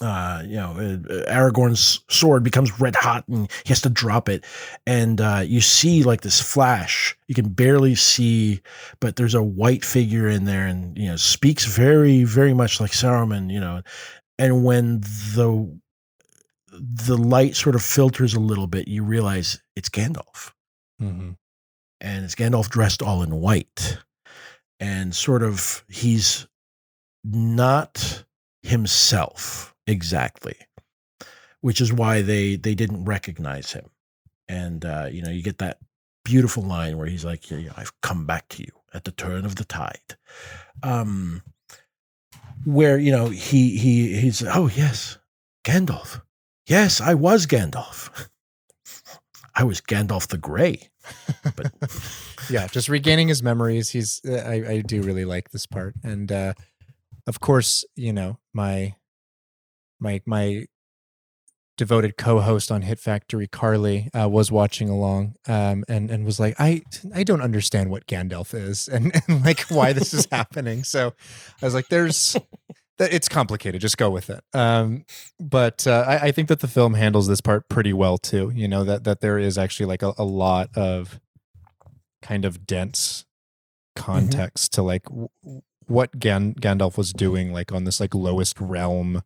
Uh, you know, uh, Aragorn's sword becomes red hot, and he has to drop it. And uh, you see like this flash. You can barely see but there's a white figure in there and you know speaks very very much like Saruman you know and when the the light sort of filters a little bit you realize it's Gandalf
Mm-hmm.
and it's Gandalf dressed all in white and sort of he's not himself exactly. Which is why they they didn't recognize him. And uh you know you get that beautiful line where he's like yeah, yeah, I've come back to you at the turn of the tide. Um where you know he he he's oh yes Gandalf. Yes I was Gandalf. I was Gandalf the Grey but
yeah just regaining his memories. He's uh, i i do really like this part. And uh of course you know my my my devoted co-host on hit factory carly uh, was watching along um and and was like i i don't understand what gandalf is and, and like why this is happening. So i was like there's that it's complicated just go with it. Um but uh, I, I think that the film handles this part pretty well too you know that that there is actually like a, a lot of kind of dense context to like w- what Gan- Gandalf was doing like on this like lowest realm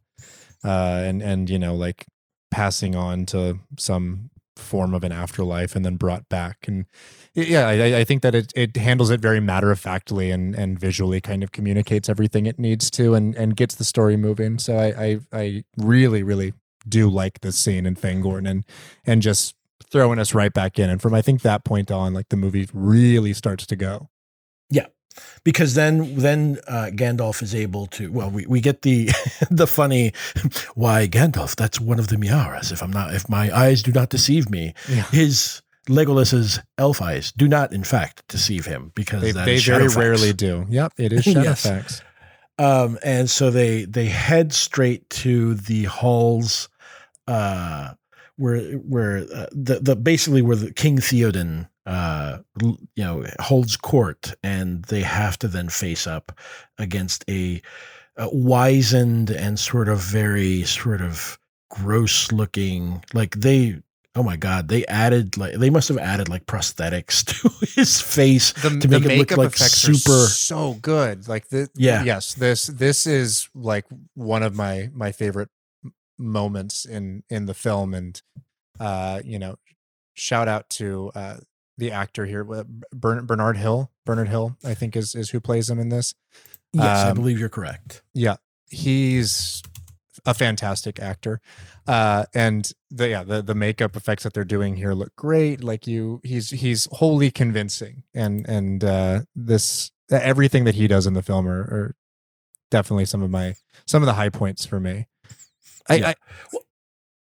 uh and and you know like passing on to some form of an afterlife and then brought back. And yeah I, I think that it, it handles it very matter of factly and and visually kind of communicates everything it needs to and and gets the story moving. So I I, I really really do like this scene in Fangorn and and just throwing us right back in. And from I think that point on like the movie really starts to go
because then then uh, Gandalf is able to well we, we get the the funny why Gandalf that's one of the Mearas. If I'm not if my eyes do not deceive me
yeah.
his Legolas's elf eyes do not in fact deceive him because
they, they very rarely do. Yep it is
Yes.
Shadowfax.
Um and so they they head straight to the halls uh where where uh, the the basically where the King Theoden uh you know holds court and they have to then face up against a, a wizened and sort of very sort of gross looking like they oh my god they added like they must have added like prosthetics to his face
the,
to make it look like super-
so good like the
Yeah.
yes this this is like one of my my favorite moments in in the film and uh you know shout out to uh the actor here Bernard Hill? Bernard Hill I think is is who plays him in this.
Yes I
Um,
believe you're correct.
yeah he's a fantastic actor. Uh and the yeah the the makeup effects that they're doing here look great. Like you he's he's wholly convincing. And and uh this everything that he does in the film are, are definitely some of my some of the high points for me. I,
Yeah.
I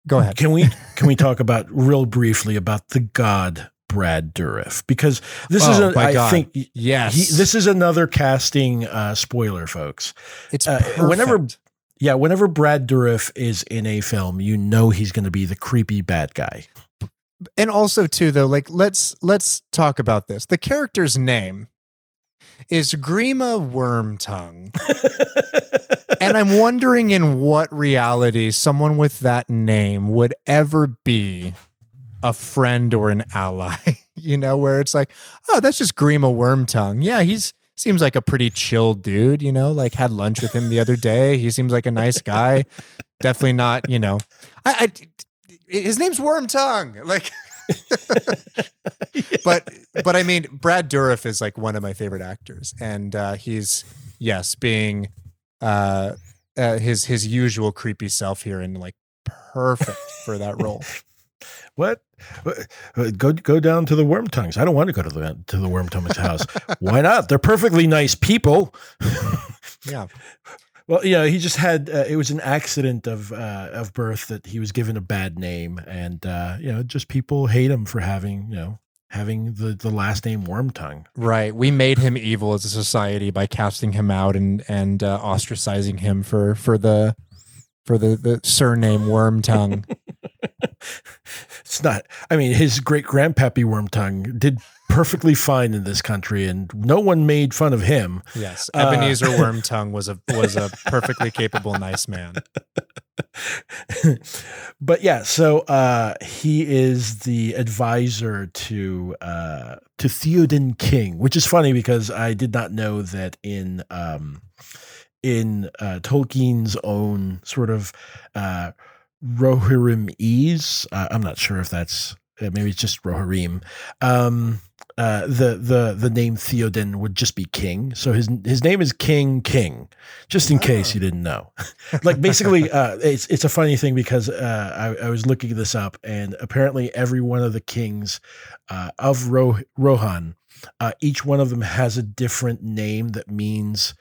go ahead.
Can we can we talk about real briefly about the god Brad Dourif because this is
Oh,
a,
my
I
God.
think
yes
he, this is another casting uh, spoiler, folks.
it's
uh, whenever-. Yeah, whenever Brad Dourif is in a film, you know he's going to be the creepy bad guy.
and also too though like let's let's talk about this the character's name is grima wormtongue and I'm wondering in what reality someone with that name would ever be a friend or an ally. you know, where it's like, oh, that's just Grima Wormtongue. Yeah, he's seems like a pretty chill dude. You know, like had lunch with him the other day. He seems like a nice guy. Definitely not. You know, I, I his name's Wormtongue. Like. but but I mean, Brad Dourif is like one of my favorite actors, and uh, he's yes, being uh, uh, his his usual creepy self here, and like perfect for that role.
What? Go go down to the worm tongues. I don't want to go to the to the Wormtongues house. Why not? They're perfectly nice people.
yeah.
Well, yeah, he just had uh, it was an accident of uh, of birth that he was given a bad name, and uh, you know, just people hate him for having you know having the the last name Wormtongue.
Right. We made him evil as a society by casting him out and and uh, ostracizing him for for the for the the surname Wormtongue.
it's not. I mean, his great grandpappy Wormtongue did perfectly fine in this country, and no one made fun of him.
Yes, Ebenezer uh, Wormtongue was a was a perfectly capable, nice man.
but yeah, so uh, he is the advisor to uh, to Theoden King, which is funny because I did not know that in um, in uh, Tolkien's own sort of uh, Rohirrim Ease. Uh, I'm not sure if that's uh, maybe it's just Rohirrim. Um, uh, the the the name Theoden would just be King. So his his name is King King, just in oh. case you didn't know. like basically, uh, it's it's a funny thing because uh, I, I, was looking this up, and apparently every one of the kings uh, of Ro- Rohan, uh, each one of them has a different name that means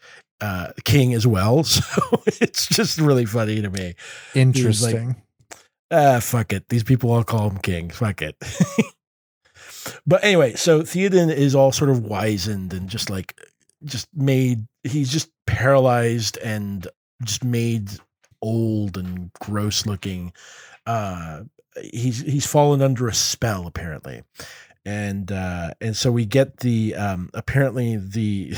uh, king as well. So it's just really funny to me.
Interesting. Like,
ah, fuck it. These people all call him king. Fuck it. but anyway, so Theoden is all sort of wizened and just like, just made, he's just paralyzed and just made old and gross looking. Uh, he's he's fallen under a spell apparently and uh, and so we get the um, apparently the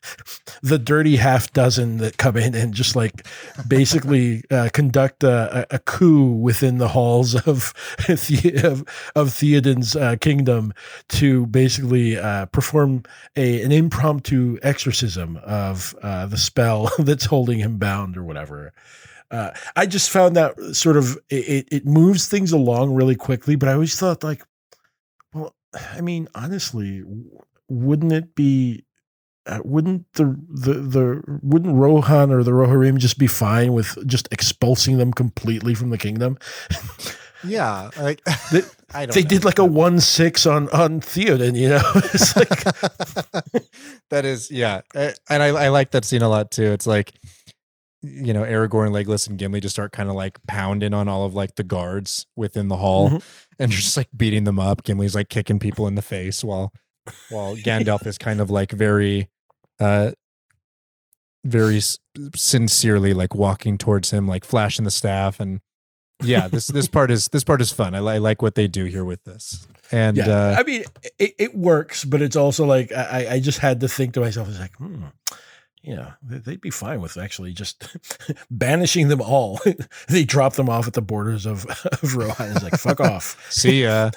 the dirty half dozen that come in and just like basically uh, conduct a, a, coup within the halls of of, of Theoden's uh, kingdom to basically uh, perform a an impromptu exorcism of uh, the spell that's holding him bound or whatever. Uh, I just found that sort of it, it moves things along really quickly, but I always thought like, I mean, honestly, wouldn't it be? Uh, wouldn't the, the the wouldn't Rohan or the Rohirrim just be fine with just expulsing them completely from the kingdom?
yeah, like,
they, they did like a one six on on Theoden, you know. it's like
that is yeah, and I, I like that scene a lot too. It's like you know Aragorn, Legolas, and Gimli just start kind of like pounding on all of like the guards within the hall, mm-hmm. And just like beating them up. Gimli's like kicking people in the face while while Gandalf is kind of like very uh very sincerely like walking towards him, like flashing the staff. And yeah this this part is this part is fun. I, I like what they do here with this. And yeah, uh,
i mean it, it works but it's also like i i just had to think to myself it's like hmm know, they'd be fine with actually just banishing them all. they drop them off at the borders of, of Rohan. It's like, fuck off.
See ya.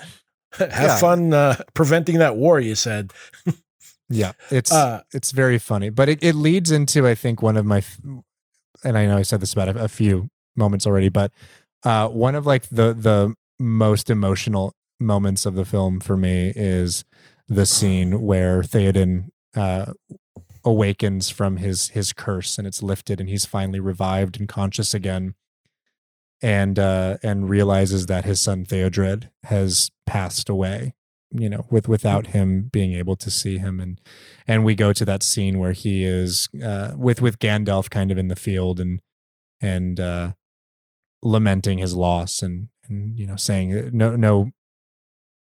Have yeah. fun uh, preventing that war, you said.
yeah, it's uh, it's very funny. But it, it leads into, I think, one of my, and I know I said this about a, a few moments already, but uh, one of like the the most emotional moments of the film for me is the scene where Theoden uh, awakens from his his curse and it's lifted and he's finally revived and conscious again. And uh and realizes that his son Theodred has passed away you know with without him being able to see him. And and we go to that scene where he is uh with with Gandalf kind of in the field and and uh lamenting his loss and and you know saying no no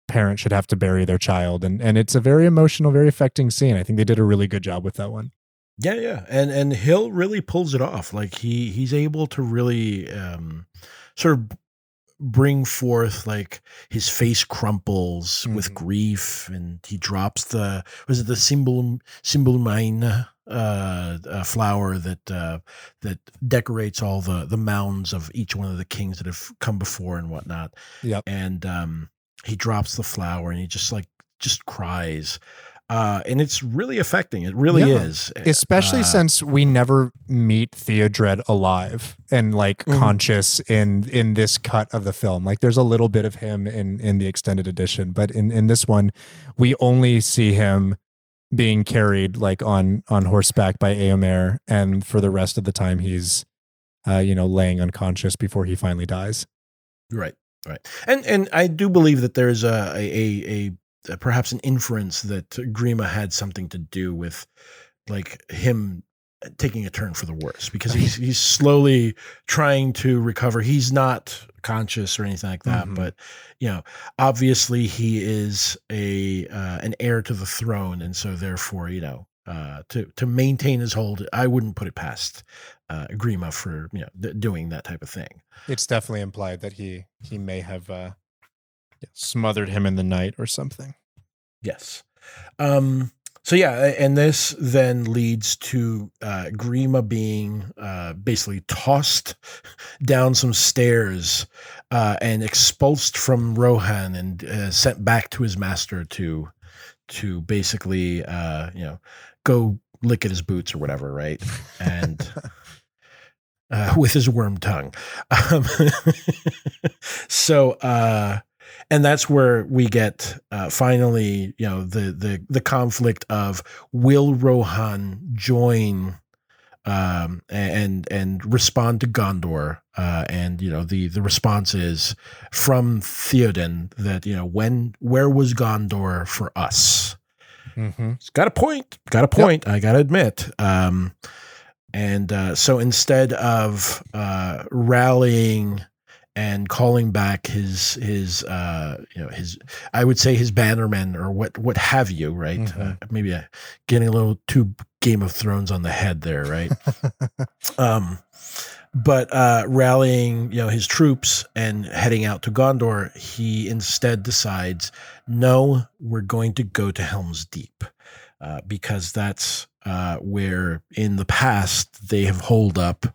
parent should have to bury their child and and it's a very emotional very affecting scene i think they did a really good job with that one
yeah yeah and and hill really pulls it off like he he's able to really um sort of bring forth like his face crumples mm-hmm. with grief and he drops the was it the symbol simbelmynë uh, uh, flower that uh, that decorates all the the mounds of each one of the kings that have come before and whatnot.
Yep.
And um, he drops the flower and he just like just cries. Uh, and it's really affecting. It really
Yeah.
is.
especially
Uh,
since we never meet Theodred alive and like
Mhm.
conscious in in this cut of the film. Like there's a little bit of him in in the extended edition, but in in this one, we only see him being carried like on on horseback by Eomer, and for the rest of the time he's uh, you know laying unconscious before he finally dies.
Right, right, and and I do believe that there's a a, a, a perhaps an inference that Grima had something to do with like him taking a turn for the worse because he's he's slowly trying to recover. He's not conscious or anything like that,
Mhm.
but you know, obviously he is a uh, an heir to the throne, and so therefore, you know. Uh, to to maintain his hold, I wouldn't put it past uh, Grima for you know th- doing that type of thing.
It's definitely implied that he he may have uh, smothered him in the night or something.
Yes. Um, so yeah, and this then leads to uh, Grima being uh, basically tossed down some stairs uh, and expulsed from Rohan and uh, sent back to his master to to basically uh, you know go lick at his boots or whatever, right? And uh, with his worm tongue. Um, so, uh, and that's where we get uh, finally, you know, the the the conflict of will Rohan join um, and and respond to Gondor, uh, and you know the the response is from Theoden that you know when where was Gondor for us?
Mm-hmm.
It's got a point. Got a point. I got to admit. Um, and uh, so instead of uh, rallying and calling back his his uh, you know his I would say his bannermen or what what have you, right?
Mhm.
Uh, maybe uh getting a little too Game of Thrones on the head there, right? um, but uh, rallying, you know, his troops and heading out to Gondor, he instead decides, no, we're going to go to Helm's Deep uh, because that's uh, where in the past they have holed up.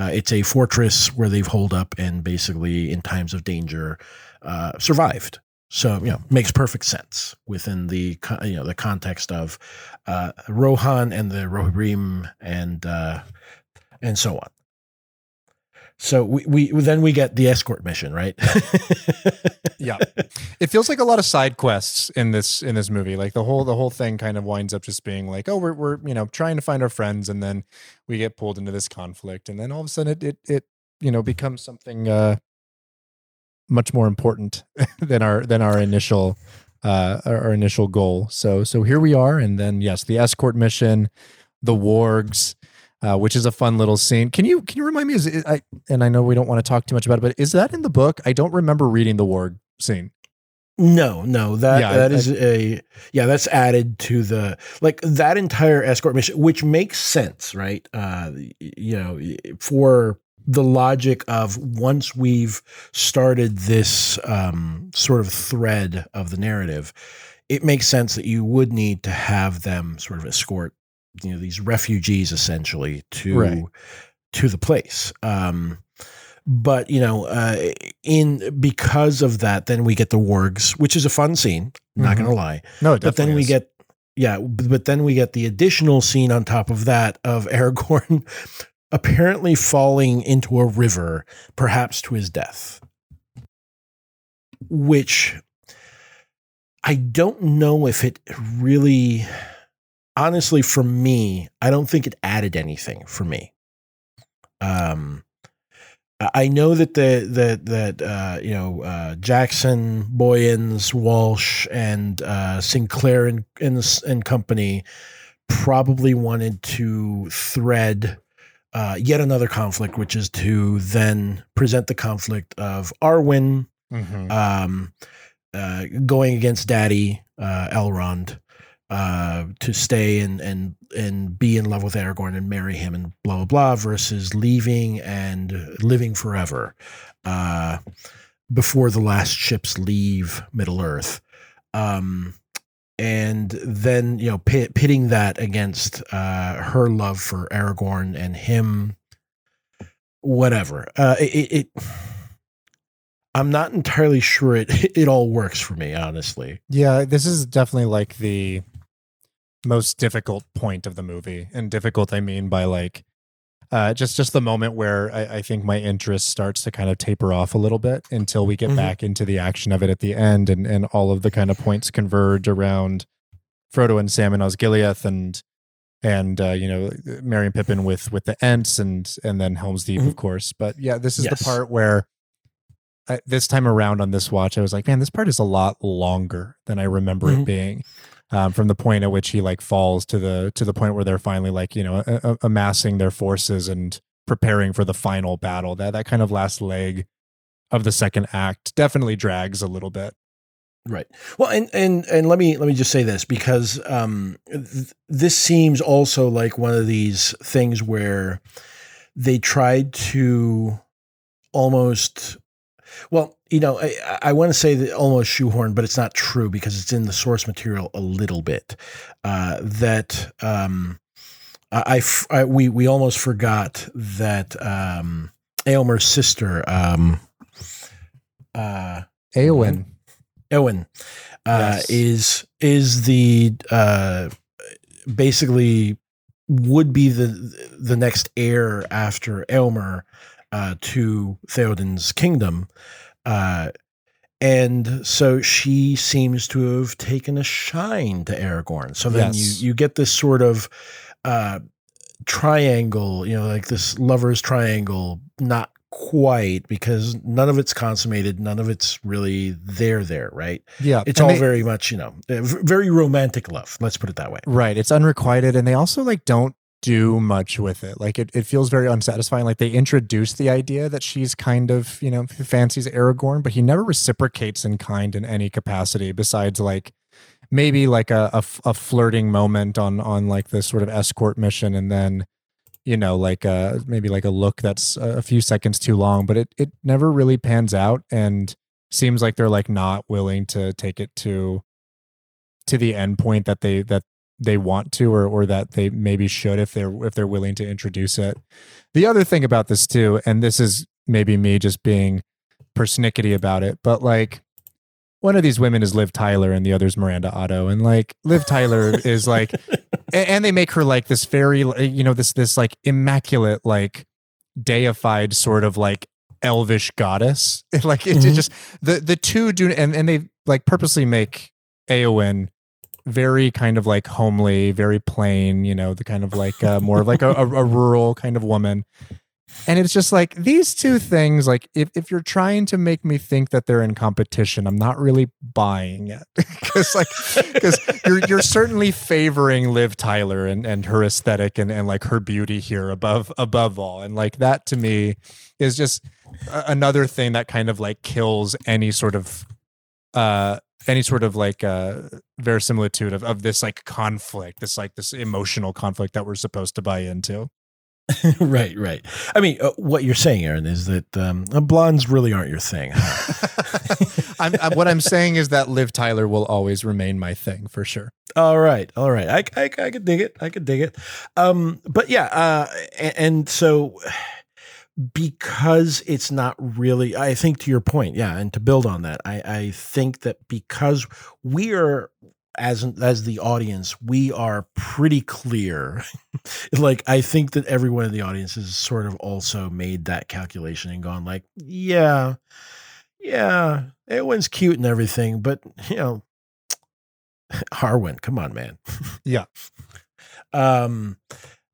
Uh, it's a fortress where they've holed up and basically, in times of danger, uh, survived. So you know, makes perfect sense within the you know the context of uh, Rohan and the Rohirrim and uh, and so on. So we, we then we get the escort mission, right?
Yeah. it feels like a lot of side quests in this in this movie like the whole the whole thing kind of winds up just being like oh we're, we're you know trying to find our friends and then we get pulled into this conflict and then all of a sudden it it, it you know becomes something uh much more important than our than our initial uh our, our initial goal so so here we are and then yes the escort mission the wargs uh, which is a fun little scene. Can you can you remind me? Is it, I and I know we don't want to talk too much about it, but is that in the book? I don't remember reading the warg scene.
No, no, that
Yeah,
that
I-
is a yeah, that's added to the like that entire escort mission, which makes sense, right? Uh, you know, for the logic of once we've started this um, sort of thread of the narrative, it makes sense that you would need to have them sort of escort, you know, these refugees essentially to
Right.
to the place. Um, but you know, uh, in because of that, then we get the wargs, which is a fun scene. Not
Mhm.
gonna lie,
No, it
but then we
is.
get yeah, but then we get the additional scene on top of that of Aragorn apparently falling into a river, perhaps to his death, which I don't know if it really. Honestly, for me, I don't think it added anything for me. Um, I- know that the that that uh, you know uh, Jackson, Boyens, Walsh, and uh, Sinclair and, and and company probably wanted to thread uh, yet another conflict, which is to then present the conflict of Arwen
Mhm.
um, uh, going against Daddy uh, Elrond uh, to stay and and and be in love with Aragorn and marry him and blah blah blah versus leaving and living forever uh, before the last ships leave Middle Earth. Um, and then you know pit, pitting that against uh, her love for Aragorn and him, whatever. Uh, it, it, I'm not entirely sure it it all works for me, honestly.
Yeah, this is definitely like the most difficult point of the movie, and difficult I mean by like uh, just just the moment where I, I, think my interest starts to kind of taper off a little bit until we get mm-hmm. back into the action of it at the end, and and all of the kind of points converge around Frodo and Sam and Osgiliath and and uh, you know Merry and Pippin with with the Ents and and then Helm's Deep, mm-hmm. of course. But yeah, this is yes. the part where I, this time around on this watch, I was like, man, this part is a lot longer than I remember mm-hmm. it being um, from the point at which he like falls to the to the point where they're finally like you know a, a, amassing their forces and preparing for the final battle. That that kind of last leg of the second act definitely drags a little bit.
Right. Well, and and and let me let me just say this because um, th- this seems also like one of these things where they tried to almost well, you know, I, I want to say that almost shoehorn, but it's not true because it's in the source material a little bit. Uh, that um, I, I, we we almost forgot that um, Eomer's sister, um,
uh, Eowyn,
uh, yes. is is the uh, basically would be the the next heir after Eomer uh, to Theoden's kingdom. Uh, and so she seems to have taken a shine to Aragorn. So then yes. you you get this sort of uh, triangle, you know, like this lovers triangle, not quite because none of it's consummated, none of it's really there there, right?
Yeah.
It's all they, very much, you know, very romantic love, let's put it that way.
Right. It's unrequited and they also like don't do much with it. Like it, it feels very unsatisfying. Like they introduce the idea that she's kind of, you know, fancies Aragorn, but he never reciprocates in kind in any capacity besides like maybe like a, a, a flirting moment on on like this sort of escort mission and then you know like uh maybe like a look that's a few seconds too long but it it never really pans out and seems like they're like not willing to take it to to the end point that they that they want to or or that they maybe should if they're if they're willing to introduce it. The other thing about this too, and this is maybe me just being persnickety about it, but like one of these women is Liv Tyler and the other's Miranda Otto, and like Liv Tyler is like, and they make her like this very you know this this like immaculate like deified sort of like elvish goddess. like it, mm-hmm. it just the the two do and and they like purposely make Eowyn very kind of like homely, very plain, you know, the kind of like uh, more of like a, a, a, rural kind of woman. And it's just like these two things, like if, if you're trying to make me think that they're in competition, I'm not really buying it. Because like because you're you're certainly favoring Liv Tyler and, and her aesthetic and, and like her beauty here above above all. And like that to me is just another thing that kind of like kills any sort of uh any sort of like uh verisimilitude of, of this like conflict this like this emotional conflict that we're supposed to buy into?
Right right. I mean uh, what you're saying aaron is that um, uh, blondes really aren't your thing
huh? I'm, I'm, what i'm saying is that liv tyler will always remain my thing for sure.
All right all right. I, I, I could dig it. I could dig it. Um but yeah uh and, and so because it's not really i think to your point yeah and to build on that i i think that because we are as as the audience we are pretty clear. Like i think that everyone in the audience has sort of also made that calculation and gone like yeah yeah everyone's cute and everything but you know Arwen come on man.
Yeah.
Um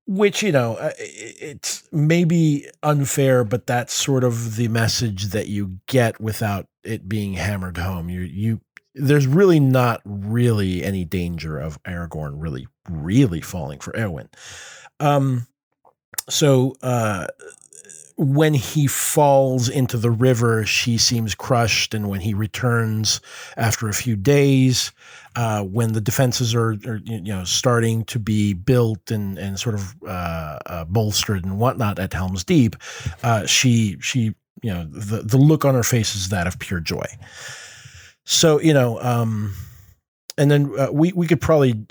which you know uh, it's maybe unfair but that's sort of the message that you get without it being hammered home you you there's really not really any danger of Aragorn really really falling for Eowyn um so uh when he falls into the river, she seems crushed. And when he returns after a few days, uh, when the defenses are, are, you know starting to be built and and sort of uh, uh, bolstered and whatnot at Helm's Deep, uh, she she you know the the look on her face is that of pure joy. So you know. Um, and then uh, we we could probably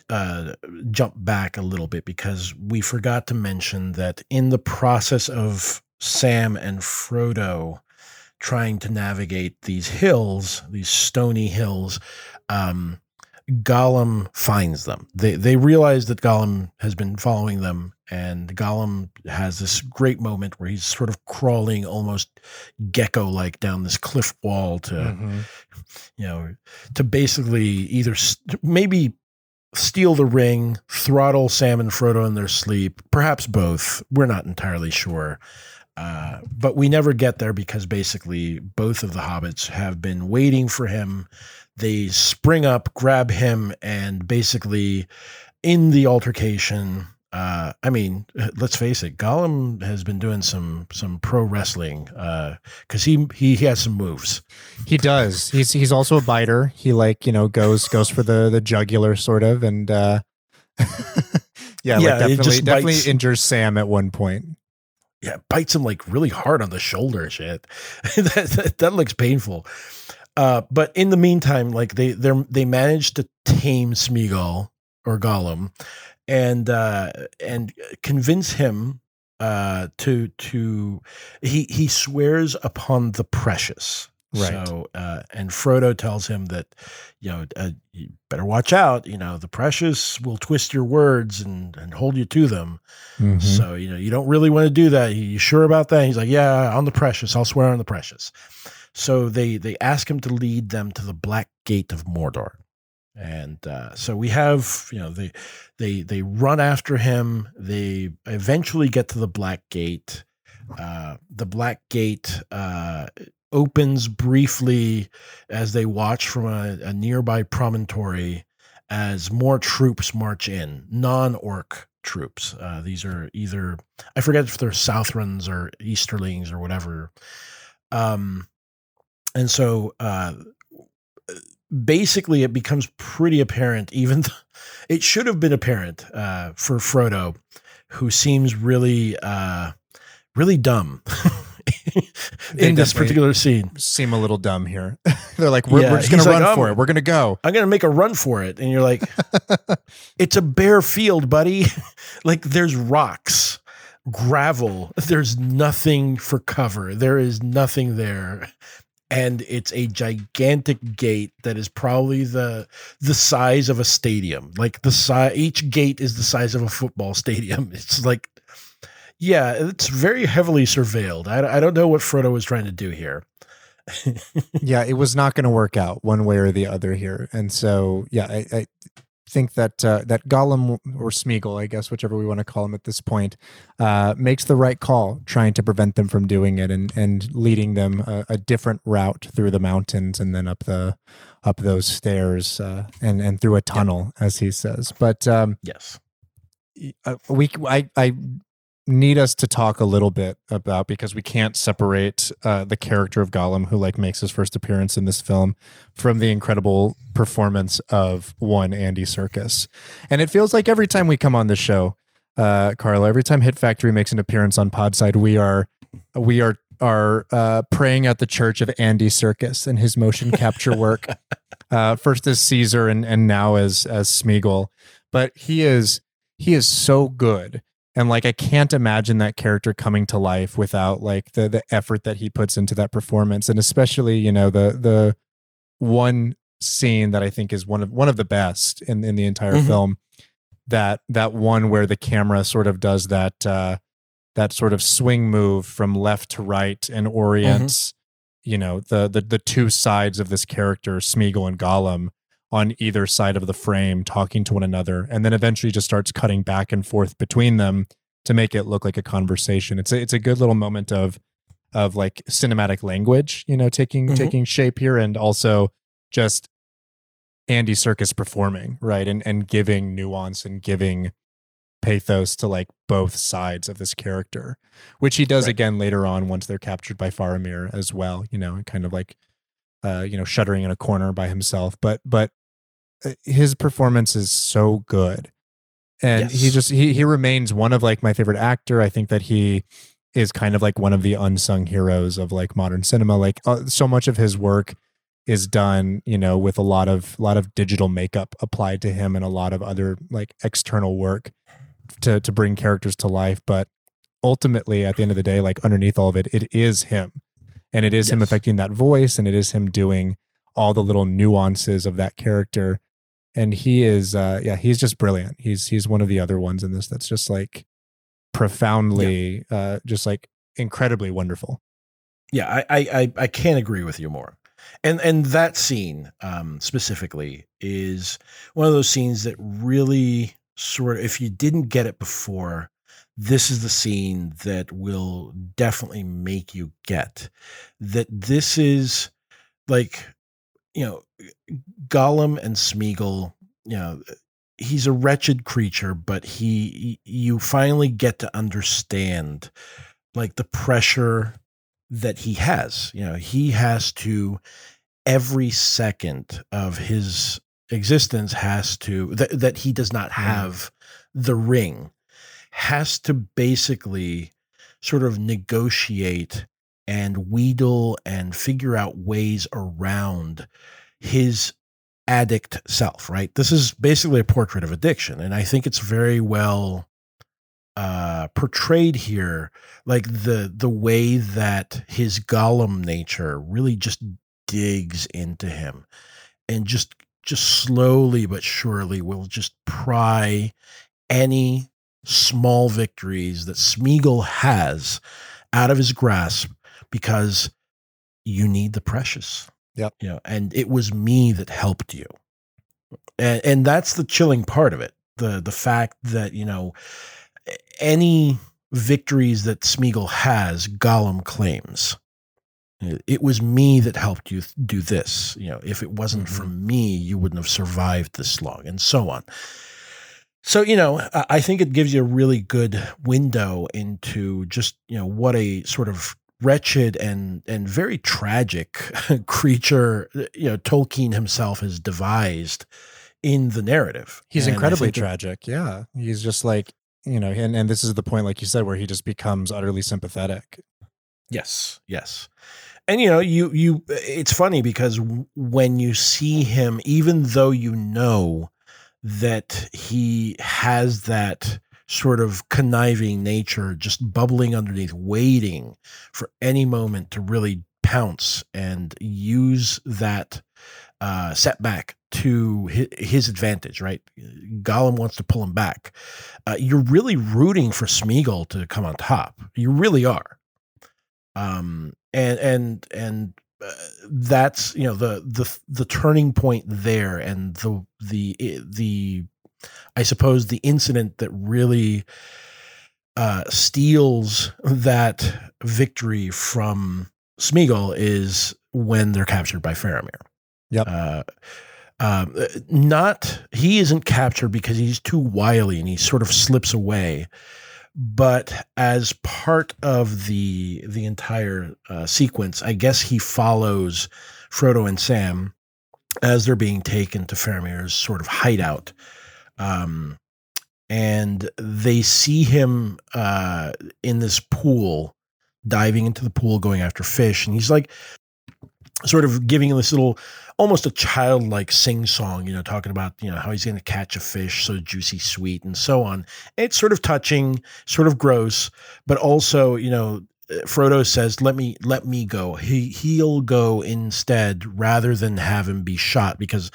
jump back a little bit because we forgot to mention that in the process of Sam and Frodo trying to navigate these hills, these stony hills, um, Gollum finds them. They they realize that Gollum has been following them, and Gollum has this great moment where he's sort of crawling almost gecko like down this cliff wall to, mm-hmm. you know, to basically either st- maybe steal the ring, throttle Sam and Frodo in their sleep, perhaps both. We're not entirely sure. Uh, but we never get there because basically both of the hobbits have been waiting for him they spring up, grab him, and basically in the altercation. Uh, I mean, let's face it. Gollum has been doing some some pro wrestling because uh, he, he he has some moves.
He does. He's he's also a biter. He like you know goes goes for the the jugular sort of and uh, yeah, yeah, like definitely definitely injures Sam at one point.
Yeah, bites him like really hard on the shoulder. Shit, that, that, that looks painful. Uh, but in the meantime, like they they they managed to tame Smeagol or Gollum, and uh, and convince him uh, to to he he swears upon the precious. Right. So, uh, and Frodo tells him that, you know, uh, you better watch out. You know, the precious will twist your words and, and hold you to them. Mm-hmm. So, you know, you don't really want to do that. You sure about that? He's like, yeah, on the precious. I'll swear on the precious. So they they ask him to lead them to the Black Gate of Mordor, and uh, so we have you know they they they run after him. They eventually get to the Black Gate. Uh, the Black Gate uh, opens briefly as they watch from a, a nearby promontory as more troops march in, non-orc troops. Uh, these are either I forget if they're Southrons or Easterlings or whatever. Um, and so uh, basically it becomes pretty apparent even th- it should have been apparent uh, for frodo who seems really uh, really dumb in this particular scene.
seem a little dumb here. They're like we're, yeah, we're just gonna run like, for it. We're gonna go.
I'm gonna make a run for it. And you're like it's a bare field buddy. Like there's rocks gravel there's nothing for cover. There is nothing there and it's a gigantic gate that is probably the the size of a stadium. Like the size, each gate is the size of a football stadium. It's like, yeah, it's very heavily surveilled. I, I don't know what Frodo was trying to do here.
yeah, it was not going to work out one way or the other here, and so yeah, I, I think that uh, that Gollum or Smeagol, I guess, whichever we want to call him at this point, uh, makes the right call, trying to prevent them from doing it and and leading them a, a different route through the mountains and then up the up those stairs uh, and and through a tunnel, as he says. But um,
yes,
uh, we I I need us to talk a little bit about because we can't separate uh, the character of Gollum, who like makes his first appearance in this film, from the incredible performance of one Andy Serkis. And it feels like every time we come on the show, uh, Carlo, every time Hit Factory makes an appearance on Podside, we are we are are uh, praying at the church of Andy Serkis and his motion capture work. Uh, first as Caesar and and now as as Smeagol, but he is he is so good and like i can't imagine that character coming to life without like the the effort that he puts into that performance and especially you know the the one scene that i think is one of one of the best in in the entire mm-hmm. film that that one where the camera sort of does that uh that sort of swing move from left to right and orients mm-hmm. you know the the the two sides of this character Smeagol and Gollum on either side of the frame talking to one another and then eventually just starts cutting back and forth between them to make it look like a conversation it's a, it's a good little moment of of like cinematic language you know taking mm-hmm. taking shape here and also just Andy Serkis performing right and and giving nuance and giving pathos to like both sides of this character which he does right. again later on once they're captured by Faramir as well you know kind of like uh, you know, shuddering in a corner by himself. But but uh, his performance is so good and yes. he just he he remains one of like my favorite actor i think that he is kind of like one of the unsung heroes of like modern cinema like uh, so much of his work is done, you know, with a lot of a lot of digital makeup applied to him and a lot of other like external work to to bring characters to life. But ultimately, at the end of the day, like underneath all of it, it is him, and it is him affecting that voice, and it is him doing all the little nuances of that character. And he is, uh, yeah, he's just brilliant. He's he's one of the other ones in this that's just like profoundly, uh, just like incredibly wonderful.
Yeah, I, I I I can't agree with you more. And and that scene um, specifically is one of those scenes that really sort of, if you didn't get it before, this is the scene that will definitely make you get that. This is like you know Gollum and Smeagol. You know he's a wretched creature, but he you finally get to understand like the pressure that he has. You know, he has to every second of his existence has to that that he does not mm-hmm. have the ring has to basically sort of negotiate and wheedle and figure out ways around his addict self, right? This is basically a portrait of addiction. And I think it's very well uh portrayed here like the the way that his Gollum nature really just digs into him and just just slowly but surely will just pry any small victories that Smeagol has out of his grasp because you need the precious.
Yep.
You know, and it was me that helped you. And and that's the chilling part of it. The the fact that, you know, any victories that Smeagol has, Gollum claims. It was me that helped you do this. You know, if it wasn't for mm-hmm. me, you wouldn't have survived this long, and so on. So, you know, I think it gives you a really good window into just, you know, what a sort of wretched and and very tragic creature, uh, you know, Tolkien himself has devised in the narrative.
He's
And
incredibly
think that-
tragic. Yeah. He's just like, you know, and, and this is the point, like you said, where he just becomes utterly sympathetic.
Yes, yes. And you know, you you it's funny because when you see him even though you know that he has that sort of conniving nature just bubbling underneath waiting for any moment to really pounce and use that uh setback to his, advantage right? Gollum wants to pull him back. Uh, you're really rooting for smeagol to come on top. You really are. Um and and and uh, that's you know the the the turning point there and the the the i suppose the incident that really uh steals that victory from Smeagol is when they're captured by Faramir.
Yep.
Uh, um, uh, not he isn't captured because he's too wily and he sort of slips away but as part of the the entire uh, sequence, I guess he follows Frodo and Sam as they're being taken to Faramir's sort of hideout, um, and they see him uh, in this pool, diving into the pool, going after fish, and he's like, sort of giving this little almost a childlike sing song, you know, talking about, you know, how he's going to catch a fish so juicy, sweet, and so on. It's sort of touching, sort of gross, but also, you know, Frodo says, "Let me let me go. He he'll go instead rather than have him be shot because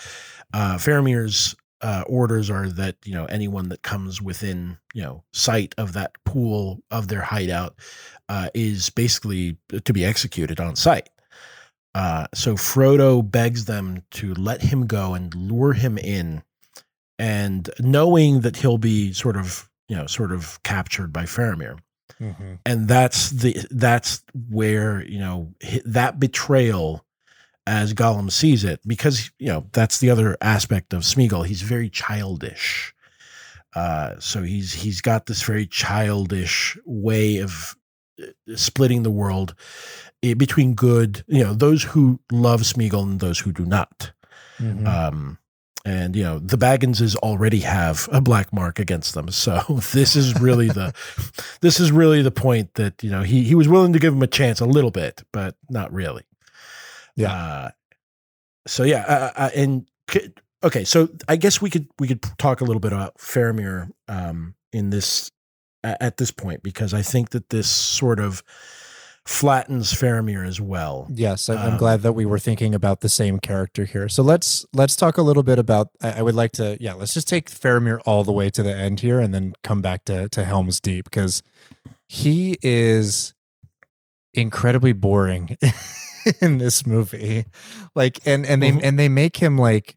uh, Faramir's uh, orders are that you know anyone that comes within you know sight of that pool of their hideout uh, is basically to be executed on sight." Uh, so Frodo begs them to let him go and lure him in, and knowing that he'll be sort of you know sort of captured by Faramir,
Mm-hmm.
and that's the that's where you know that betrayal, as Gollum sees it, because you know that's the other aspect of Smeagol. He's very childish. Uh, so he's he's got this very childish way of uh, splitting the world between good, you know, those who love Smeagol and those who do not.
Mm-hmm.
Um, and you know the Bagginses already have a black mark against them, so this is really the this is really the point that you know he he was willing to give him a chance a little bit, but not really.
Yeah.
Uh, so yeah, uh, uh, and okay, so I guess we could we could talk a little bit about Faramir um, in this at this point because I think that this sort of flattens Faramir as well.
Yes, I'm um, glad that we were thinking about the same character here. So let's let's talk a little bit about. I would like to, yeah, let's just take Faramir all the way to the end here, and then come back to to Helm's Deep because he is incredibly boring in this movie. Like, and and they mm-hmm. and they make him like,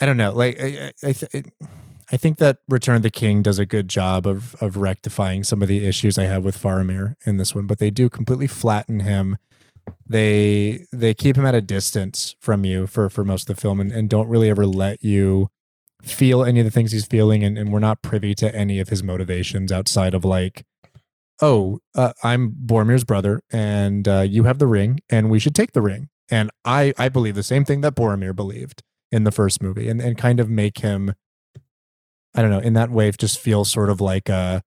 I don't know, like I I, th- I think that Return of the King does a good job of of rectifying some of the issues I have with Faramir in this one, but they do completely flatten him. They they keep him at a distance from you for for most of the film and, and don't really ever let you feel any of the things he's feeling and, and we're not privy to any of his motivations outside of like oh, uh, I'm Boromir's brother, and uh, you have the ring, and we should take the ring. And I, I believe the same thing that Boromir believed in the first movie, and, and kind of make him, I don't know, in that way, it just feels sort of like a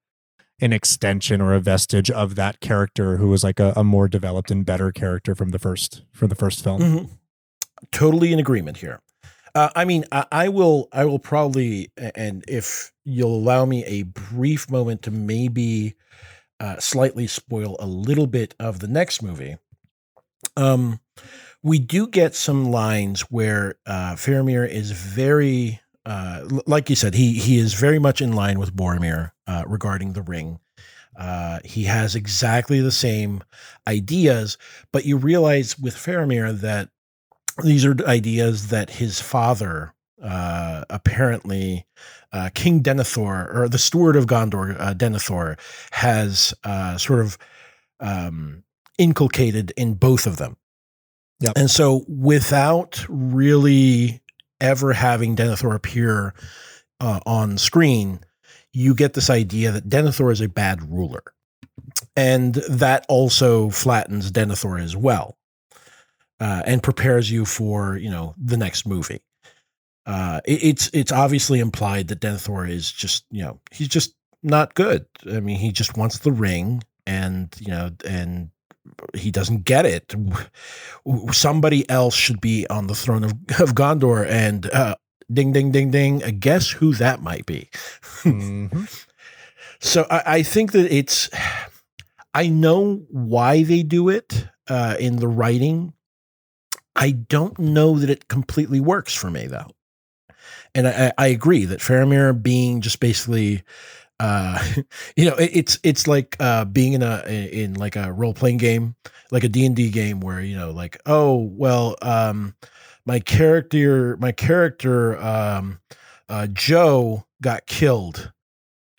an extension or a vestige of that character who was like a, a more developed and better character from the first from the first film. Mm-hmm.
Totally in agreement here. Uh, I mean, I, I, will. I will probably, and if you'll allow me a brief moment to maybe uh, slightly spoil a little bit of the next movie. Um, we do get some lines where uh, Faramir is very, uh, like you said, he he is very much in line with Boromir uh, regarding the ring. Uh, he has exactly the same ideas, but you realize with Faramir that these are ideas that his father uh, apparently uh, King Denethor or the steward of Gondor, uh, Denethor, has uh, sort of um, inculcated in both of them. Yep. And so, without really ever having Denethor appear uh, on screen, you get this idea that Denethor is a bad ruler. And that also flattens Denethor as well. Uh, and prepares you for you know the next movie uh, it, it's it's obviously implied that Denethor is just you know he's just not good. I mean, he just wants the ring, and you know, and he doesn't get it. Somebody else should be on the throne of, of Gondor, and uh, ding, ding, ding, ding. Uh, guess who that might be? mm-hmm. So I, I, think that it's. I know why they do it uh, in the writing. I don't know that it completely works for me, though and I, I agree that Faramir being just basically uh, you know, it, it's it's like uh, being in a in like a role playing game, like a D and D game, where you know, like, oh well, um, my character, my character, um, uh, Joe got killed,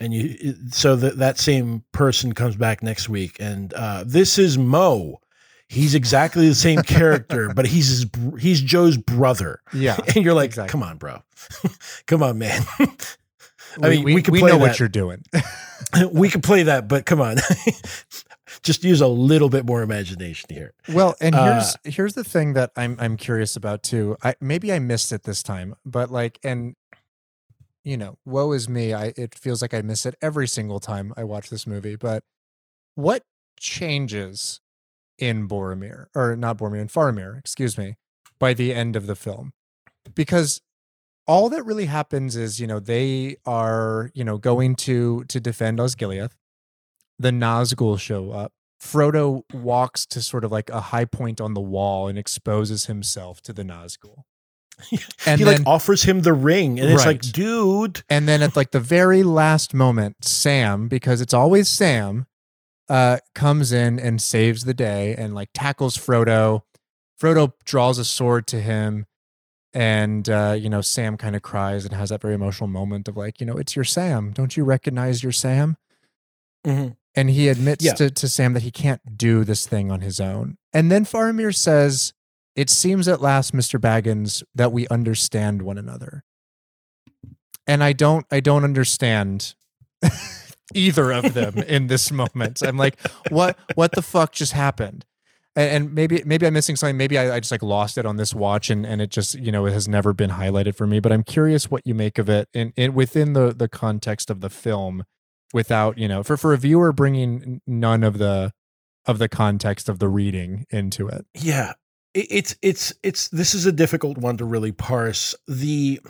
and you, so that that same person comes back next week, and uh, this is Mo, he's exactly the same character, but he's his, he's Joe's brother.
Yeah,
and you're like, exactly. come on, bro, come on, man.
I mean, we, we, we know that. what you're doing.
we can play that, but come on, just use a little bit more imagination here.
Well, and here's uh, here's the thing that I'm I'm curious about too. I maybe I missed it this time, but like, and you know, woe is me. I it feels like I miss it every single time I watch this movie. But what changes in Boromir, or not Boromir, in Faramir, excuse me, by the end of the film. Because all that really happens is, you know, they are, you know, going to to defend Osgiliath. The Nazgul show up. Frodo walks to sort of like a high point on the wall and exposes himself to the Nazgul.
and he then, like offers him the ring and right. it's like dude
and then at like the very last moment sam because it's always sam uh, comes in and saves the day and like tackles Frodo. Frodo draws a sword to him, and uh, you know Sam kind of cries and has that very emotional moment of like, you know, it's your Sam. Don't you recognize your Sam? Mm-hmm. And he admits yeah. to, to Sam that he can't do this thing on his own. And then Faramir says, "It seems at last, Mister Baggins, that we understand one another." And I don't, I don't understand. either of them in this moment. I'm like, what what the fuck just happened? And, and maybe maybe I'm missing something. Maybe I, I, just like lost it on this watch, and and it just you know it has never been highlighted for me. But I'm curious what you make of it in, in within the the context of the film, without you know for for a viewer bringing none of the of the context of the reading into it.
Yeah, it, it's it's it's this is a difficult one to really parse. The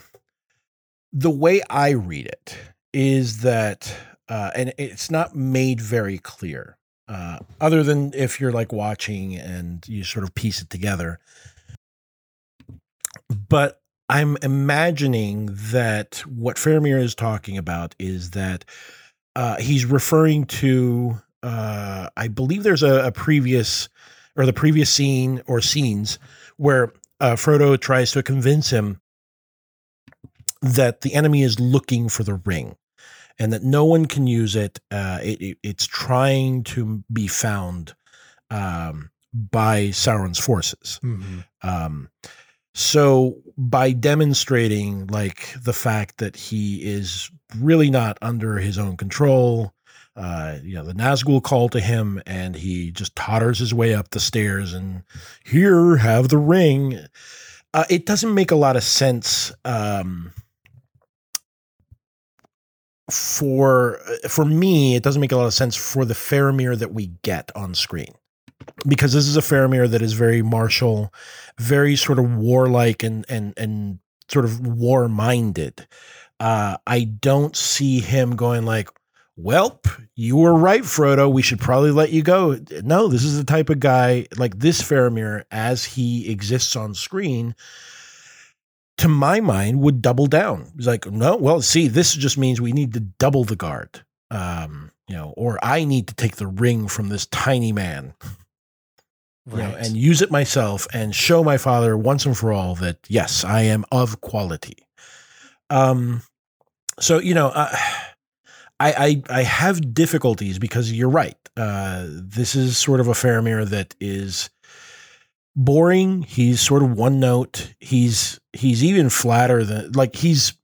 the way I read it is that, uh, and it's not made very clear, uh, other than if you're like watching and you sort of piece it together. But I'm imagining that what Faramir is talking about is that uh, he's referring to, uh, I believe there's a, a, previous or the previous scene or scenes where uh, Frodo tries to convince him that the enemy is looking for the ring and that no one can use it. Uh, it, it it's trying to be found um, by Sauron's forces. Mm-hmm. Um, so by demonstrating like the fact that he is really not under his own control, uh, you know, the Nazgul call to him and he just totters his way up the stairs and here have the ring. Uh, it doesn't make a lot of sense. Um, for for me, it doesn't make a lot of sense for the Faramir that we get on screen because this is a Faramir that is very martial, very sort of warlike and and and sort of war minded. Uh, I don't see him going like, "Welp, you were right, Frodo. We should probably let you go." No, this is the type of guy like this Faramir as he exists on screen. To my mind, would double down. He's like, no, well, see, this just means we need to double the guard. Um, you know, or I need to take the ring from this tiny man right. know, and use it myself and show my father once and for all that yes, I am of quality. Um, so you know, uh, I, I I have difficulties because you're right. Uh, this is sort of a Faramir that is boring. He's sort of one note. He's he's even flatter than like he's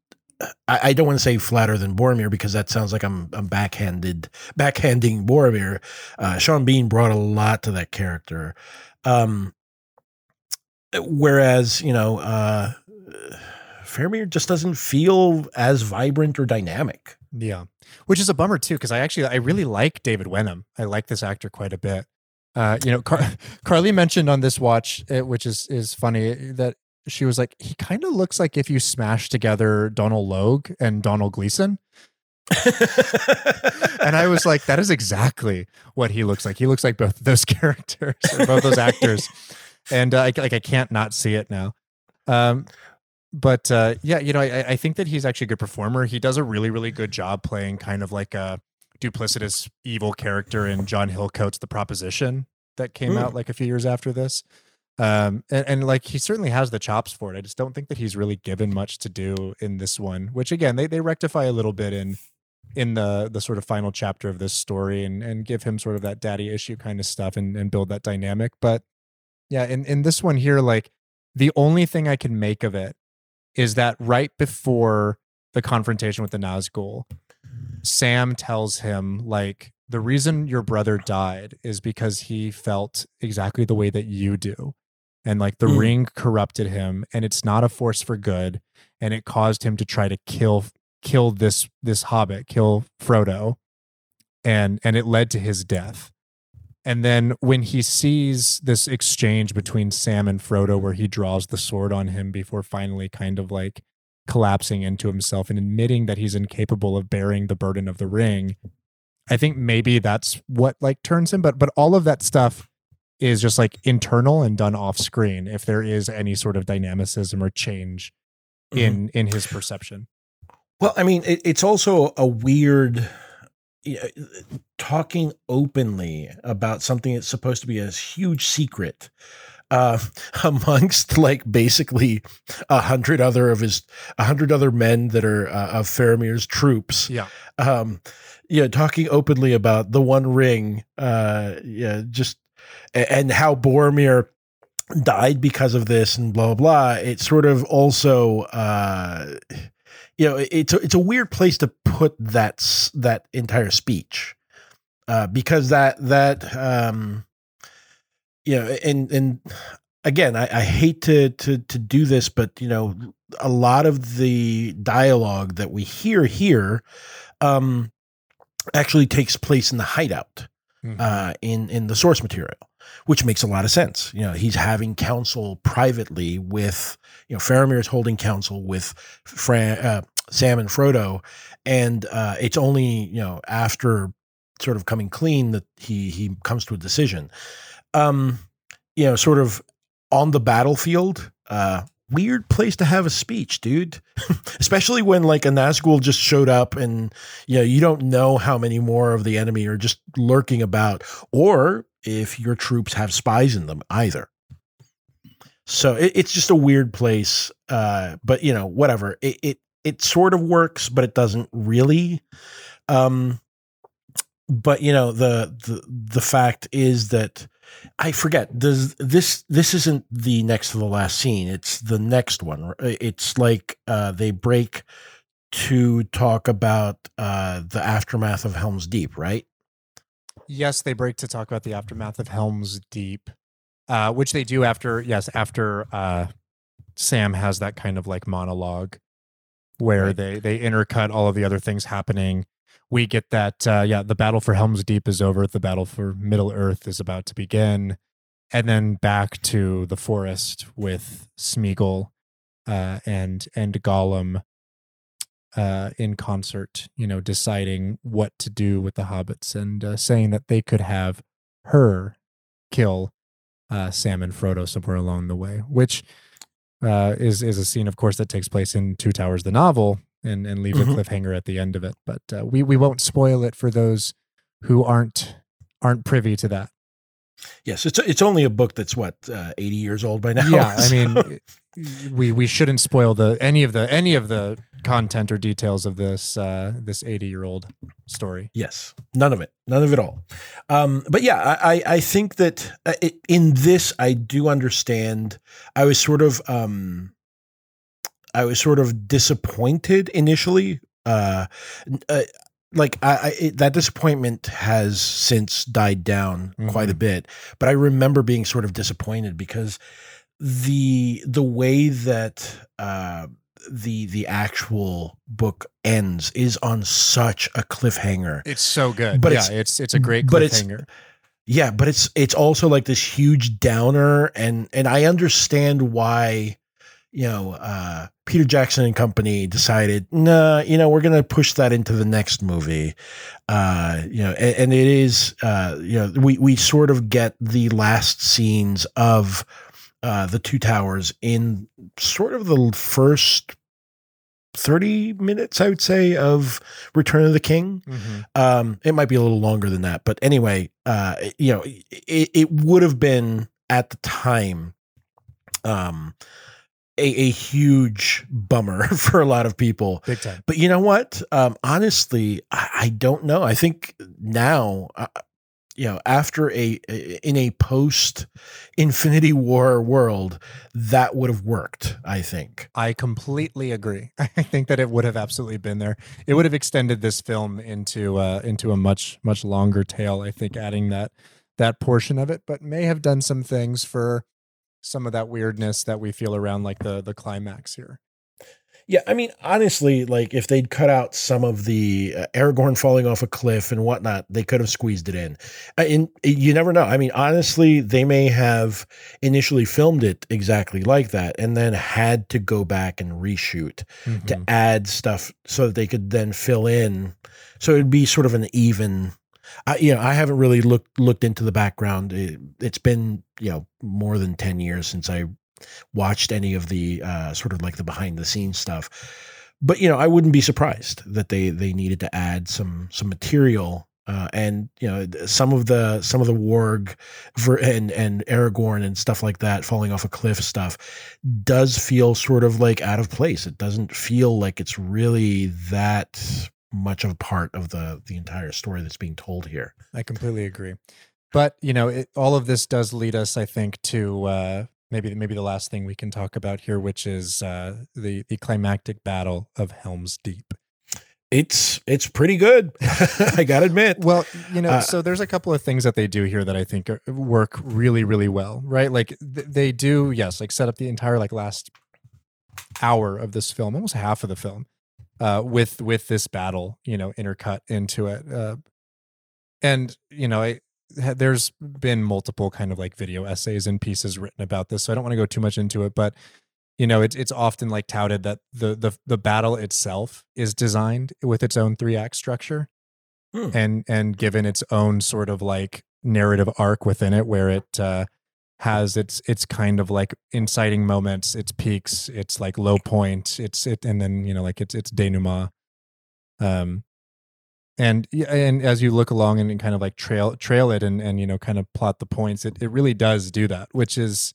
I, I, don't want to say flatter than Boromir because that sounds like I'm I'm backhanded backhanding Boromir. Uh, Sean Bean brought a lot to that character, um, whereas you know uh, Faramir just doesn't feel as vibrant or dynamic.
Yeah, which is a bummer too because I actually I really like David Wenham. I like this actor quite a bit. Uh, you know, Car- Carly mentioned on this watch, uh, which is is funny that she was like, he kind of looks like if you smash together Donal Logue and Domhnall Gleeson. and I was like, that is exactly what he looks like. He looks like both those characters, both those actors. And uh, I, like, I can't not see it now. Um, but uh, yeah, you know, I, I think that he's actually a good performer. He does a really, really good job playing kind of like a duplicitous evil character in John Hillcoat's The Proposition that came mm. out like a few years after this. Um, and, and like he certainly has the chops for it. I just don't think that he's really given much to do in this one, which again, they, they rectify a little bit in in the the sort of final chapter of this story and and give him sort of that daddy issue kind of stuff and, and build that dynamic. But yeah, in, in this one here, like the only thing I can make of it is that right before the confrontation with the Nazgul, Sam tells him like the reason your brother died is because he felt exactly the way that you do and like the mm. ring corrupted him and it's not a force for good and it caused him to try to kill kill this this hobbit kill frodo and and it led to his death and then when he sees this exchange between sam and frodo where he draws the sword on him before finally kind of like collapsing into himself and admitting that he's incapable of bearing the burden of the ring i think maybe that's what like turns him but but all of that stuff is just like internal and done off screen if there is any sort of dynamicism or change mm-hmm. in mm-hmm. in his perception
well i mean it, it's also a weird talking openly about something that's supposed to be a huge secret uh, amongst like basically a hundred other of his a hundred other men that are uh, of Faramir's troops.
Yeah.
Um, yeah, talking openly about the One Ring. Uh, yeah, just and how Boromir died because of this and blah blah blah. It sort of also uh you know it's a, it's a weird place to put that that entire speech uh because that that um you know and and again I, I hate to to to do this but you know a lot of the dialogue that we hear here um actually takes place in the hideout mm-hmm. uh, in in the source material. which makes a lot of sense. You know, he's having counsel privately with, you know, Faramir is holding counsel with Fran, uh, Sam and Frodo, and uh, it's only you know after sort of coming clean that he he comes to a decision. Um, you know, sort of on the battlefield. Uh, weird place to have a speech, dude. Especially when like a Nazgul just showed up and you know, you don't know how many more of the enemy are just lurking about or if your troops have spies in them either. So it, it's just a weird place. Uh, but you know, whatever. It, it it sort of works, but it doesn't really. Um, but you know, the the the fact is that I forget. Does this this isn't the next to the last scene? It's the next one. It's like uh, they break to talk about uh, the aftermath of Helm's Deep, right?
Yes, they break to talk about the aftermath of Helm's Deep, uh, which they do after yes after uh, Sam has that kind of like monologue where right. they they intercut all of the other things happening we get that uh, yeah the battle for helm's deep is over the battle for middle earth is about to begin and then back to the forest with smeagol uh, and and gollum uh, in concert you know deciding what to do with the hobbits and uh, saying that they could have her kill uh, sam and frodo somewhere along the way which uh, is is a scene of course that takes place in two towers the novel and and leave mm-hmm. a cliffhanger at the end of it. But uh, we we won't spoil it for those who aren't aren't privy to that.
Yes, it's it's only a book that's what uh, eighty years old by now.
Yeah, I mean, we we shouldn't spoil the any of the any of the content or details of this uh, this eighty year old story.
Yes, none of it, none of it all. Um, but yeah, I I think that uh, in this I do understand. I was sort of um, I was sort of disappointed initially. Uh, uh like I, I it, that disappointment has since died down mm-hmm. quite a mm-hmm. bit, but I remember being sort of disappointed because the the way that uh, the the actual book ends is on such a cliffhanger.
It's so good, but yeah, it's it's, it's a great cliffhanger.
yeah, but it's it's also like this huge downer, and and I understand why you know, uh, Peter Jackson and company decided, nah, you know, we're going to push that into the next movie. Uh, you know, and, and it is, uh, you know, we, we sort of get the last scenes of, uh, the two towers in sort of the first 30 minutes, I would say, of Return of the King. Mm-hmm. Um, it might be a little longer than that, but anyway, uh, you know, it, it would have been at the time, um, a, a huge bummer for a lot of people.
Big time.
But you know what? Um, honestly, I, I, don't know. I think now, uh, you know, after a in a post Infinity War world, that would have worked. I think.
I completely agree. I think that it would have absolutely been there. It would have extended this film into uh, into a much much longer tale. I think adding that that portion of it, but may have done some things for some of that weirdness that we feel around like the the climax here.
Yeah, I mean, honestly, like if they'd cut out some of the uh, Aragorn falling off a cliff and whatnot, they could have squeezed it in. Uh, and you never know. I mean, honestly, they may have initially filmed it exactly like that, and then had to go back and reshoot mm-hmm. to add stuff so that they could then fill in. So it'd be sort of an even I, you know, I haven't really looked looked into the background. It, has been you know more than ten years since I watched any of the uh, sort of like the behind the scenes stuff. But you know, I wouldn't be surprised that they they needed to add some some material. Uh, and you know some of the some of the warg and and Aragorn and stuff like that falling off a cliff stuff does feel sort of like out of place. It doesn't feel like it's really that much of a part of the the entire story that's being told here.
I completely agree. But you know, it, all of this does lead us, I think, to uh, maybe maybe the last thing we can talk about here, which is uh, the the climactic battle of Helm's Deep.
It's it's pretty good, I gotta admit.
Well, you know, uh, so there's a couple of things that they do here that I think are, work really really well, right? Like th- they do, yes, like set up the entire like last hour of this film, almost half of the film uh, with with this battle, you know, intercut into it. Uh, and you know, I, there's been multiple kind of like video essays and pieces written about this, so I don't want to go too much into it, but you know, it's it's often like touted that the the the battle itself is designed with its own three act structure, hmm. and and given its own sort of like narrative arc within it, where it uh, has its its kind of like inciting moments, its peaks, its like low point, it's it, and then you know like it's it's denouement. Um, and and as you look along and, kind of like trail trail it and and you know kind of plot the points, it it really does do that, which is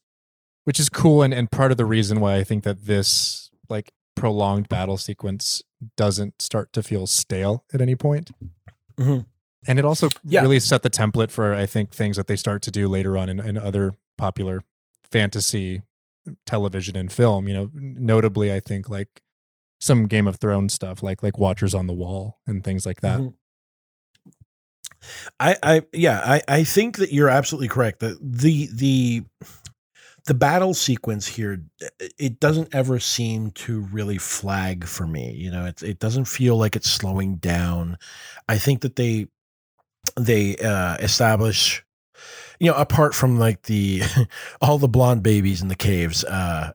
which is cool and, and part of the reason why I think that this like prolonged battle sequence doesn't start to feel stale at any point. Mm-hmm. And it also yeah. really set the template for I think things that they start to do later on in, in other popular fantasy television and film. You know, notably I think like some Game of Thrones stuff, like like Watchers on the Wall and things like that. Mm-hmm.
I, I, yeah, I, I think that you're absolutely correct. The, the, the, the battle sequence here it doesn't ever seem to really flag for me you know it, it doesn't feel like it's slowing down i think that they they uh establish you know apart from like the all the blonde babies in the caves uh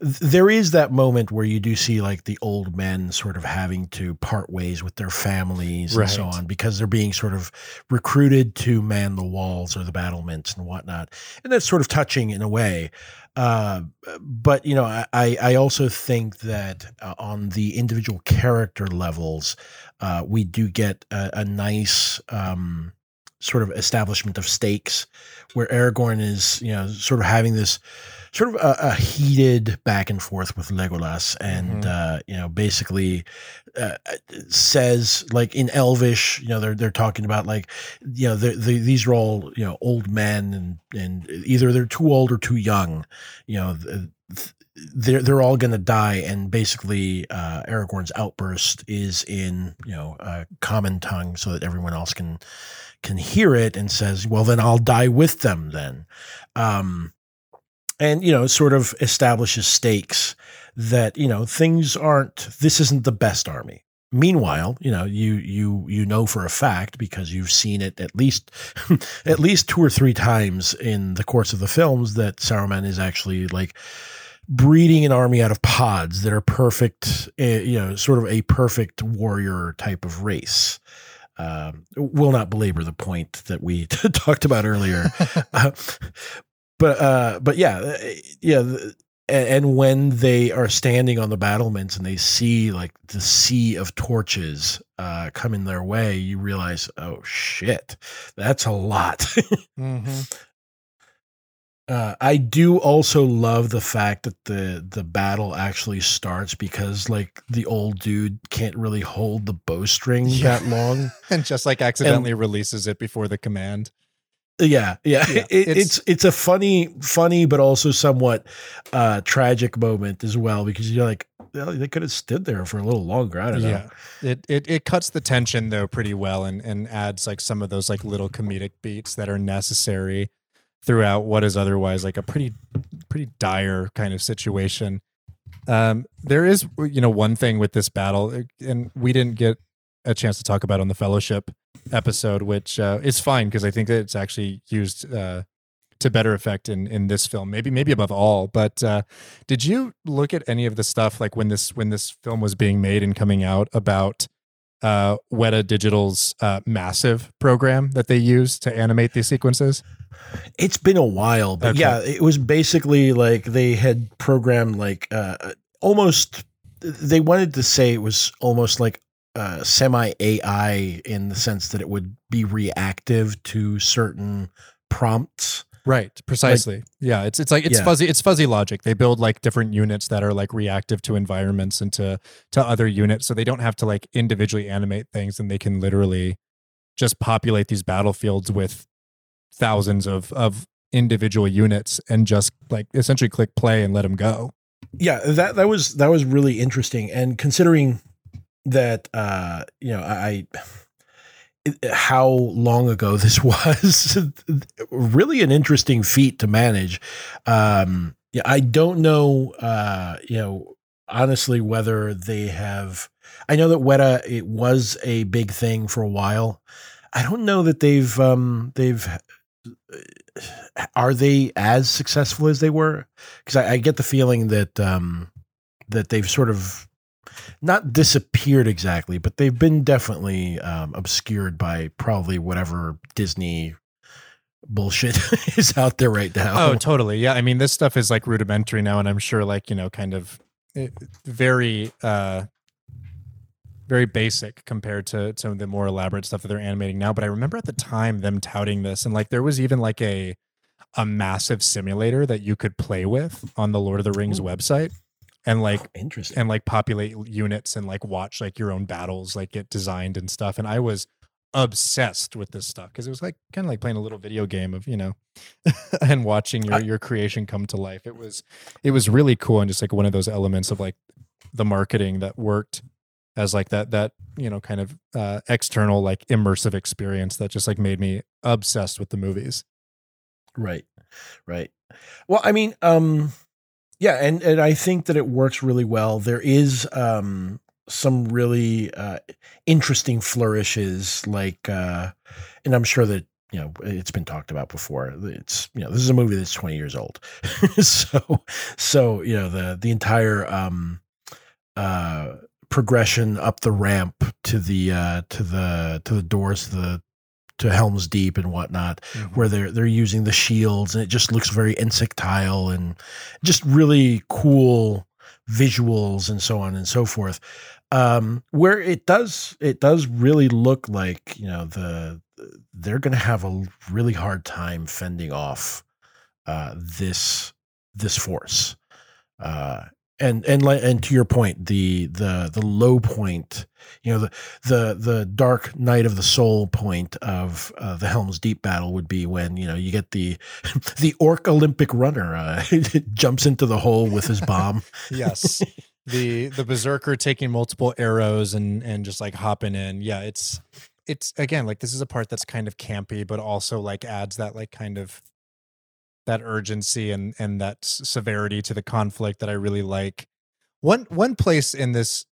there is that moment where you do see like the old men sort of having to part ways with their families right. and so on because they're being sort of recruited to man the walls or the battlements and whatnot. And that's sort of touching in a way. Uh, but you know, I I also think that uh, on the individual character levels, uh, we do get a, a nice um, sort of establishment of stakes, where Aragorn is you know sort of having this sort of a, a, heated back and forth with Legolas, and mm-hmm. uh, you know, basically uh, says like in Elvish, you know, they're they're talking about like, you know, the, the, these are all you know old men, and and either they're too old or too young, you know. they're they're all going to die, and basically, uh, Aragorn's outburst is in you know a common tongue, so that everyone else can can hear it, and says, "Well, then I'll die with them." Then, um, and you know sort of establishes stakes that you know things aren't this isn't the best army meanwhile you know you you you know for a fact because you've seen it at least at least two or three times in the course of the films that Saruman is actually like breeding an army out of pods that are perfect uh, you know sort of a perfect warrior type of race um, will not belabor the point that we talked about earlier uh, but uh, but yeah, uh, yeah. And when they are standing on the battlements and they see like the sea of torches uh, coming their way, you realize, oh shit, that's a lot. mm-hmm. Uh, I do also love the fact that the the battle actually starts because like the old dude can't really hold the bowstring yeah. that long,
and just like accidentally and, releases it before the command.
Yeah, yeah. yeah it, it's, it's, it's a funny, funny, but also somewhat uh, tragic moment as well because you're like, well, they could have stood there for a little longer. I don't know. Yeah,
it, it it cuts the tension though pretty well and and adds like some of those like little comedic beats that are necessary throughout what is otherwise like a pretty pretty dire kind of situation. Um, there is you know one thing with this battle, and we didn't get a chance to talk about on the Fellowship episode, which uh, is fine because I think that it's actually used uh, to better effect in in this film. Maybe maybe above all. But uh, did you look at any of the stuff like when this when this film was being made and coming out about uh, Weta Digital's uh, massive program that they use to animate these sequences?
It's been a while, but okay. yeah, it was basically like they had programmed like uh, almost. They wanted to say it was almost like uh, semi AI in the sense that it would be reactive to certain prompts.
Right, precisely. Like, yeah, it's it's like it's yeah. fuzzy. It's fuzzy logic. They build like different units that are like reactive to environments and to to other units, so they don't have to like individually animate things, and they can literally just populate these battlefields with thousands of of individual units and just like essentially click play and let them go.
Yeah, that that was that was really interesting, and considering that uh you know i how long ago this was really an interesting feat to manage. Um yeah i don't know uh you know honestly whether they have i know that weta it was a big thing for a while. I don't know that they've um, they've are they as successful as they were? Because I, I, get the feeling that um, that they've sort of not disappeared exactly, but they've been definitely um, obscured by probably whatever Disney bullshit is out there right now.
Oh, totally. Yeah. I mean, this stuff is like rudimentary now, and I'm sure, like, you know, kind of eh, very, uh, very basic compared to some of the more elaborate stuff that they're animating now. But I remember at the time them touting this, and like, there was even like a, a massive simulator that you could play with on the Lord of the Rings Ooh. website and like oh,
interesting
and like populate units and like watch like your own battles like get designed and stuff and i was obsessed with this stuff because it was like kind of like playing a little video game of you know and watching your your creation come to life it was it was really cool and just like one of those elements of like the marketing that worked as like that that you know kind of uh external like immersive experience that just like made me obsessed with the movies.
Right right. Well i mean um yeah and and i think that it works really well. There is um some really uh, interesting flourishes, like, uh, and I'm sure that you know it's been talked about before. It's you know this is a movie that's 20 years old, so so you know the the entire um, uh, progression up the ramp to the uh, to the to the doors to the to Helm's Deep and whatnot, mm-hmm. where they're they're using the shields and it just looks very insectile and just really cool visuals and so on and so forth um, where it does it does really look like you know the they're going to have a really hard time fending off uh, this this force. Uh, and and and to your point, the the the low point, you know, the the the dark night of the soul point of uh, the Helm's Deep battle would be when you know you get the the orc Olympic runner uh, jumps into the hole with his bomb.
yes, the the berserker taking multiple arrows and and just like hopping in yeah it's it's again like this is a part that's kind of campy but also like adds that like kind of that urgency and and that severity to the conflict that i really like one one place in this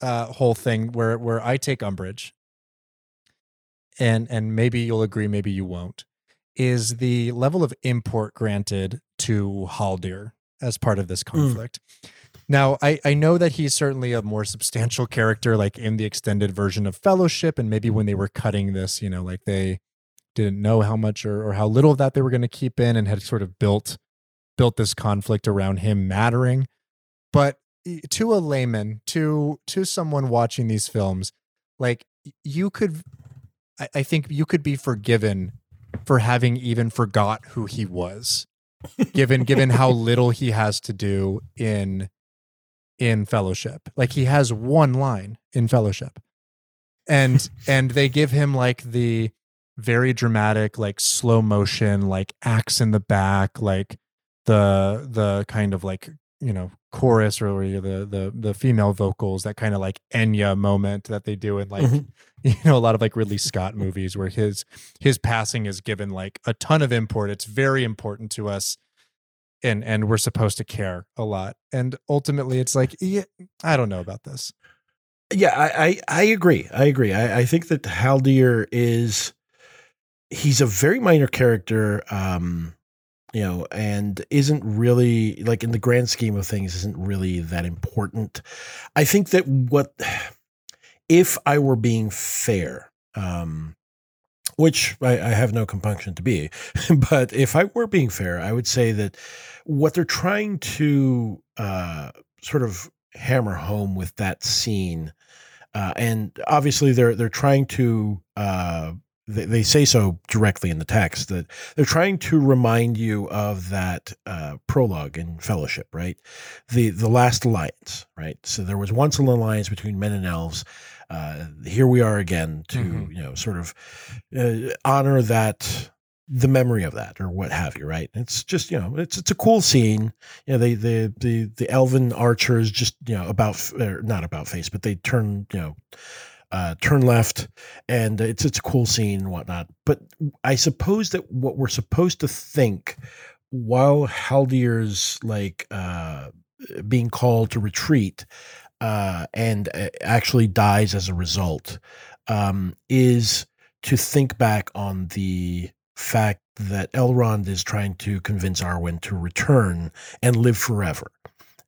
uh whole thing where where i take umbrage and and maybe you'll agree maybe you won't is the level of import granted to haldir as part of this mm. conflict mm now, I, I know that he's certainly a more substantial character, like in the extended version of Fellowship, and maybe when they were cutting this, you know, like they didn't know how much or, or how little of that they were going to keep in, and had sort of built built this conflict around him mattering. But to a layman, to to someone watching these films, like you could, I, I think you could be forgiven for having even forgot who he was given given how little he has to do in in fellowship like he has one line in fellowship and and they give him like the very dramatic like slow motion like axe in the back like the the kind of like you know chorus or the the the female vocals that kind of like Enya moment that they do in like mm-hmm. you know a lot of like Ridley Scott movies where his his passing is given like a ton of import. It's very important to us and and we're supposed to care a lot. And ultimately it's like yeah, i don't know about this.
Yeah i i, I agree. I agree. I, I think that haldir is he's a very minor character um you know and isn't really like in the grand scheme of things isn't really that important i think that what if i were being fair um which I, I, have no compunction to be. but if I were being fair, I would say that what they're trying to uh, sort of hammer home with that scene, uh, and obviously they're they're trying to uh, they, they, say so directly in the text that they're trying to remind you of that uh, prologue in Fellowship, right? The the last alliance, right? So there was once an alliance between men and elves uh, here we are again to mm-hmm. you know sort of uh, honor that the memory of that or what have you right it's just you know it's it's a cool scene you know they the the the elven archers just you know about not about face but they turn you know uh, turn left and it's it's a cool scene and whatnot but i suppose that what we're supposed to think while haldir's like uh being called to retreat uh, and uh, actually dies as a result um, is to think back on the fact that Elrond is trying to convince Arwen to return and live forever.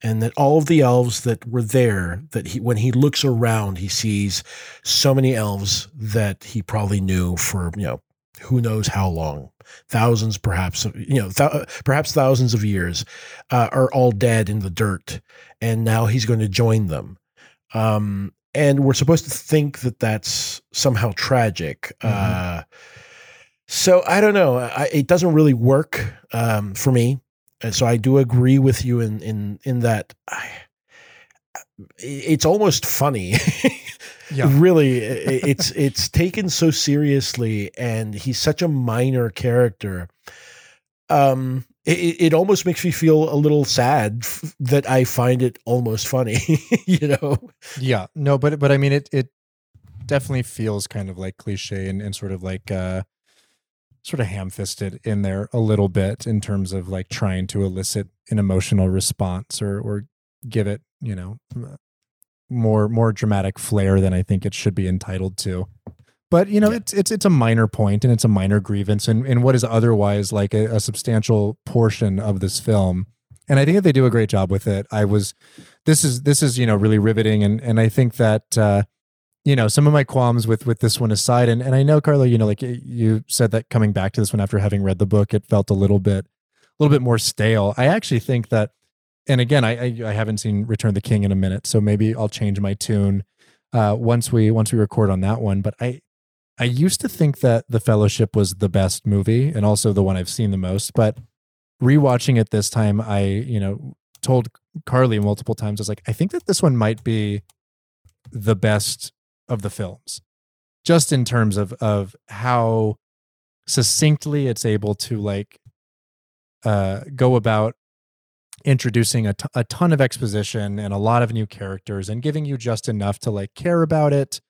And that all of the elves that were there, that he, when he looks around, he sees so many elves that he probably knew for, you know, who knows how long, thousands, perhaps, you know, th- perhaps thousands of years, uh, are all dead in the dirt. And now he's going to join them. Um, and we're supposed to think that that's somehow tragic. Mm-hmm. Uh, so I don't know. I, it doesn't really work um, for me. And so I do agree with you in in in that. I, it's almost funny. yeah. Really, it's it's taken so seriously, and he's such a minor character. Um, it, it almost makes me feel a little sad f- that I find it almost funny. you know?
Yeah. No, but but I mean, it it definitely feels kind of like cliche and, and sort of like uh sort of ham-fisted in there a little bit in terms of like trying to elicit an emotional response or or give it you know more more dramatic flair than I think it should be entitled to. But you know, yeah. it's it's it's a minor point and it's a minor grievance in, in what is otherwise like a, a substantial portion of this film. And I think that they do a great job with it. I was this is this is, you know, really riveting and and I think that uh you know some of my qualms with with this one aside and and i know carlo you know like you said that coming back to this one after having read the book it felt a little bit a little bit more stale. I actually think that and again i i, I haven't seen return the king in a minute so maybe i'll change my tune uh once we once we record on that one but i i used to think that the fellowship was the best movie and also the one i've seen the most but rewatching it this time i you know told carly multiple times i was like i think that this one might be the best of the films, just in terms of of how succinctly it's able to like uh, go about introducing a, t- a ton of exposition and a lot of new characters and giving you just enough to like care about it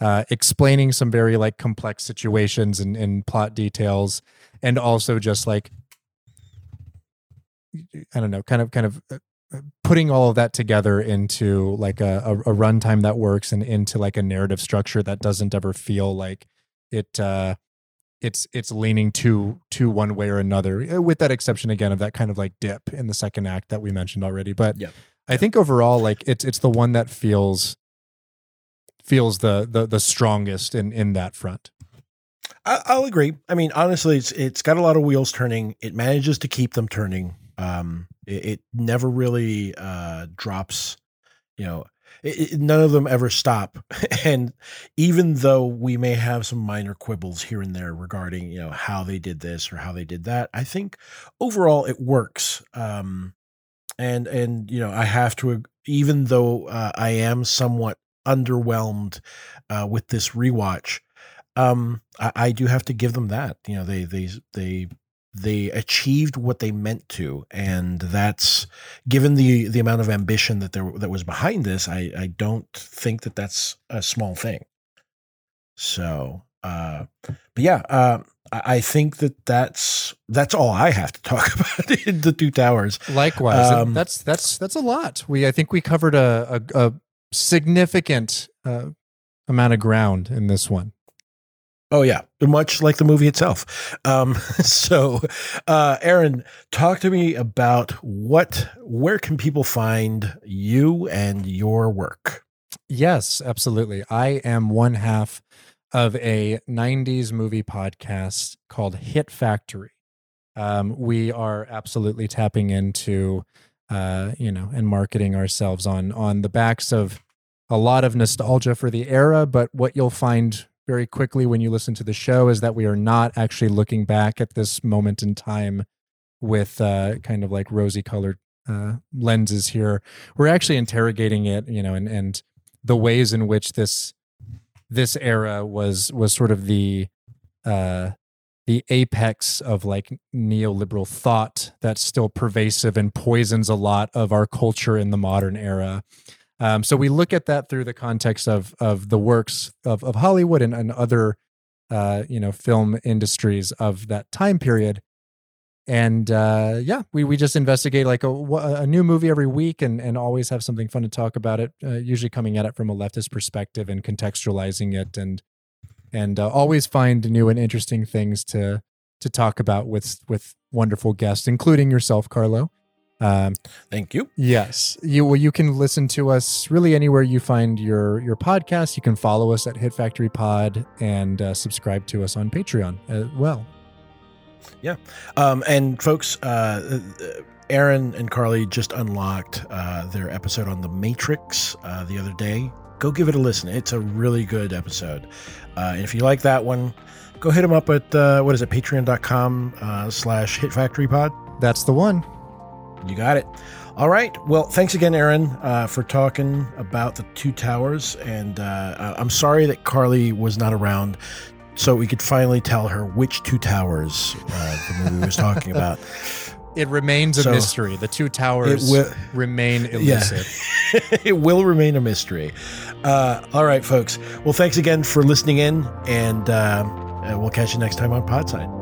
uh, explaining some very like complex situations and, and plot details and also just like i don't know kind of kind of uh, putting all of that together into like a, a, a runtime that works and into like a narrative structure that doesn't ever feel like it uh it's it's leaning to to one way or another eh, with that exception again of that kind of like dip in the second act that we mentioned already but i think overall like it's it's the one that feels feels the the the strongest in in that front
I, will agree. I mean, honestly, it's it's got a lot of wheels turning. It manages to keep them turning. Um, it, it never really uh, drops. You know, it, it, none of them ever stop. and even though we may have some minor quibbles here and there regarding you know how they did this or how they did that, I think overall it works. Um, and and you know, I have to even though uh, I am somewhat underwhelmed uh, with this rewatch um, I, I, do have to give them that. You know, they they they they achieved what they meant to, and that's given the the amount of ambition that there that was behind this. I I don't think that that's a small thing. So, uh, but yeah, uh, I, think that that's that's all I have to talk about in the Two Towers.
Likewise, um, that's that's that's a lot. We I think we covered a a, a significant uh, amount of ground in this one.
Oh yeah, much like the movie itself. Um, so, uh, Aaron, talk to me about what, where can people find you and your work?
Yes, absolutely. I am one half of a '90s movie podcast called Hit Factory. Um, we are absolutely tapping into, uh, you know, and marketing ourselves on on the backs of a lot of nostalgia for the era. But what you'll find very quickly when you listen to the show is that we are not actually looking back at this moment in time with uh, kind of like rosy colored uh, lenses here. We're actually interrogating it, you know, and and the ways in which this this era was was sort of the uh, the apex of like neoliberal thought that's still pervasive and poisons a lot of our culture in the modern era. Um, so we look at that through the context of of the works of, of Hollywood and, and other uh, you know film industries of that time period. And uh, yeah, we, we just investigate like a, a new movie every week and, and always have something fun to talk about it, uh, usually coming at it from a leftist perspective and contextualizing it and and uh, always find new and interesting things to to talk about with with wonderful guests, including yourself, Carlo. Um,
Thank you.
Yes, you well, you can listen to us really anywhere you find your your podcast. You can follow us at Hit Factory Pod and uh, subscribe to us on Patreon as well.
Yeah, um, and folks, uh, Aaron and Carly just unlocked uh, their episode on the Matrix uh, the other day. Go give it a listen. It's a really good episode. Uh, and if you like that one, go hit them up at uh, what is it, patreon.com uh, slash hit factory pod.
That's the one.
You got it. All right. Well, thanks again, Aaron, uh, for talking about the two towers. And uh, I'm sorry that Carly was not around so we could finally tell her which two towers uh, the movie was talking about.
It remains a
So,
mystery. The two towers
will-
remain
Yeah.
elusive.
it will remain a mystery. Uh, all right, folks. Well, thanks again for listening in, and uh, uh, we'll catch you next time on Podside.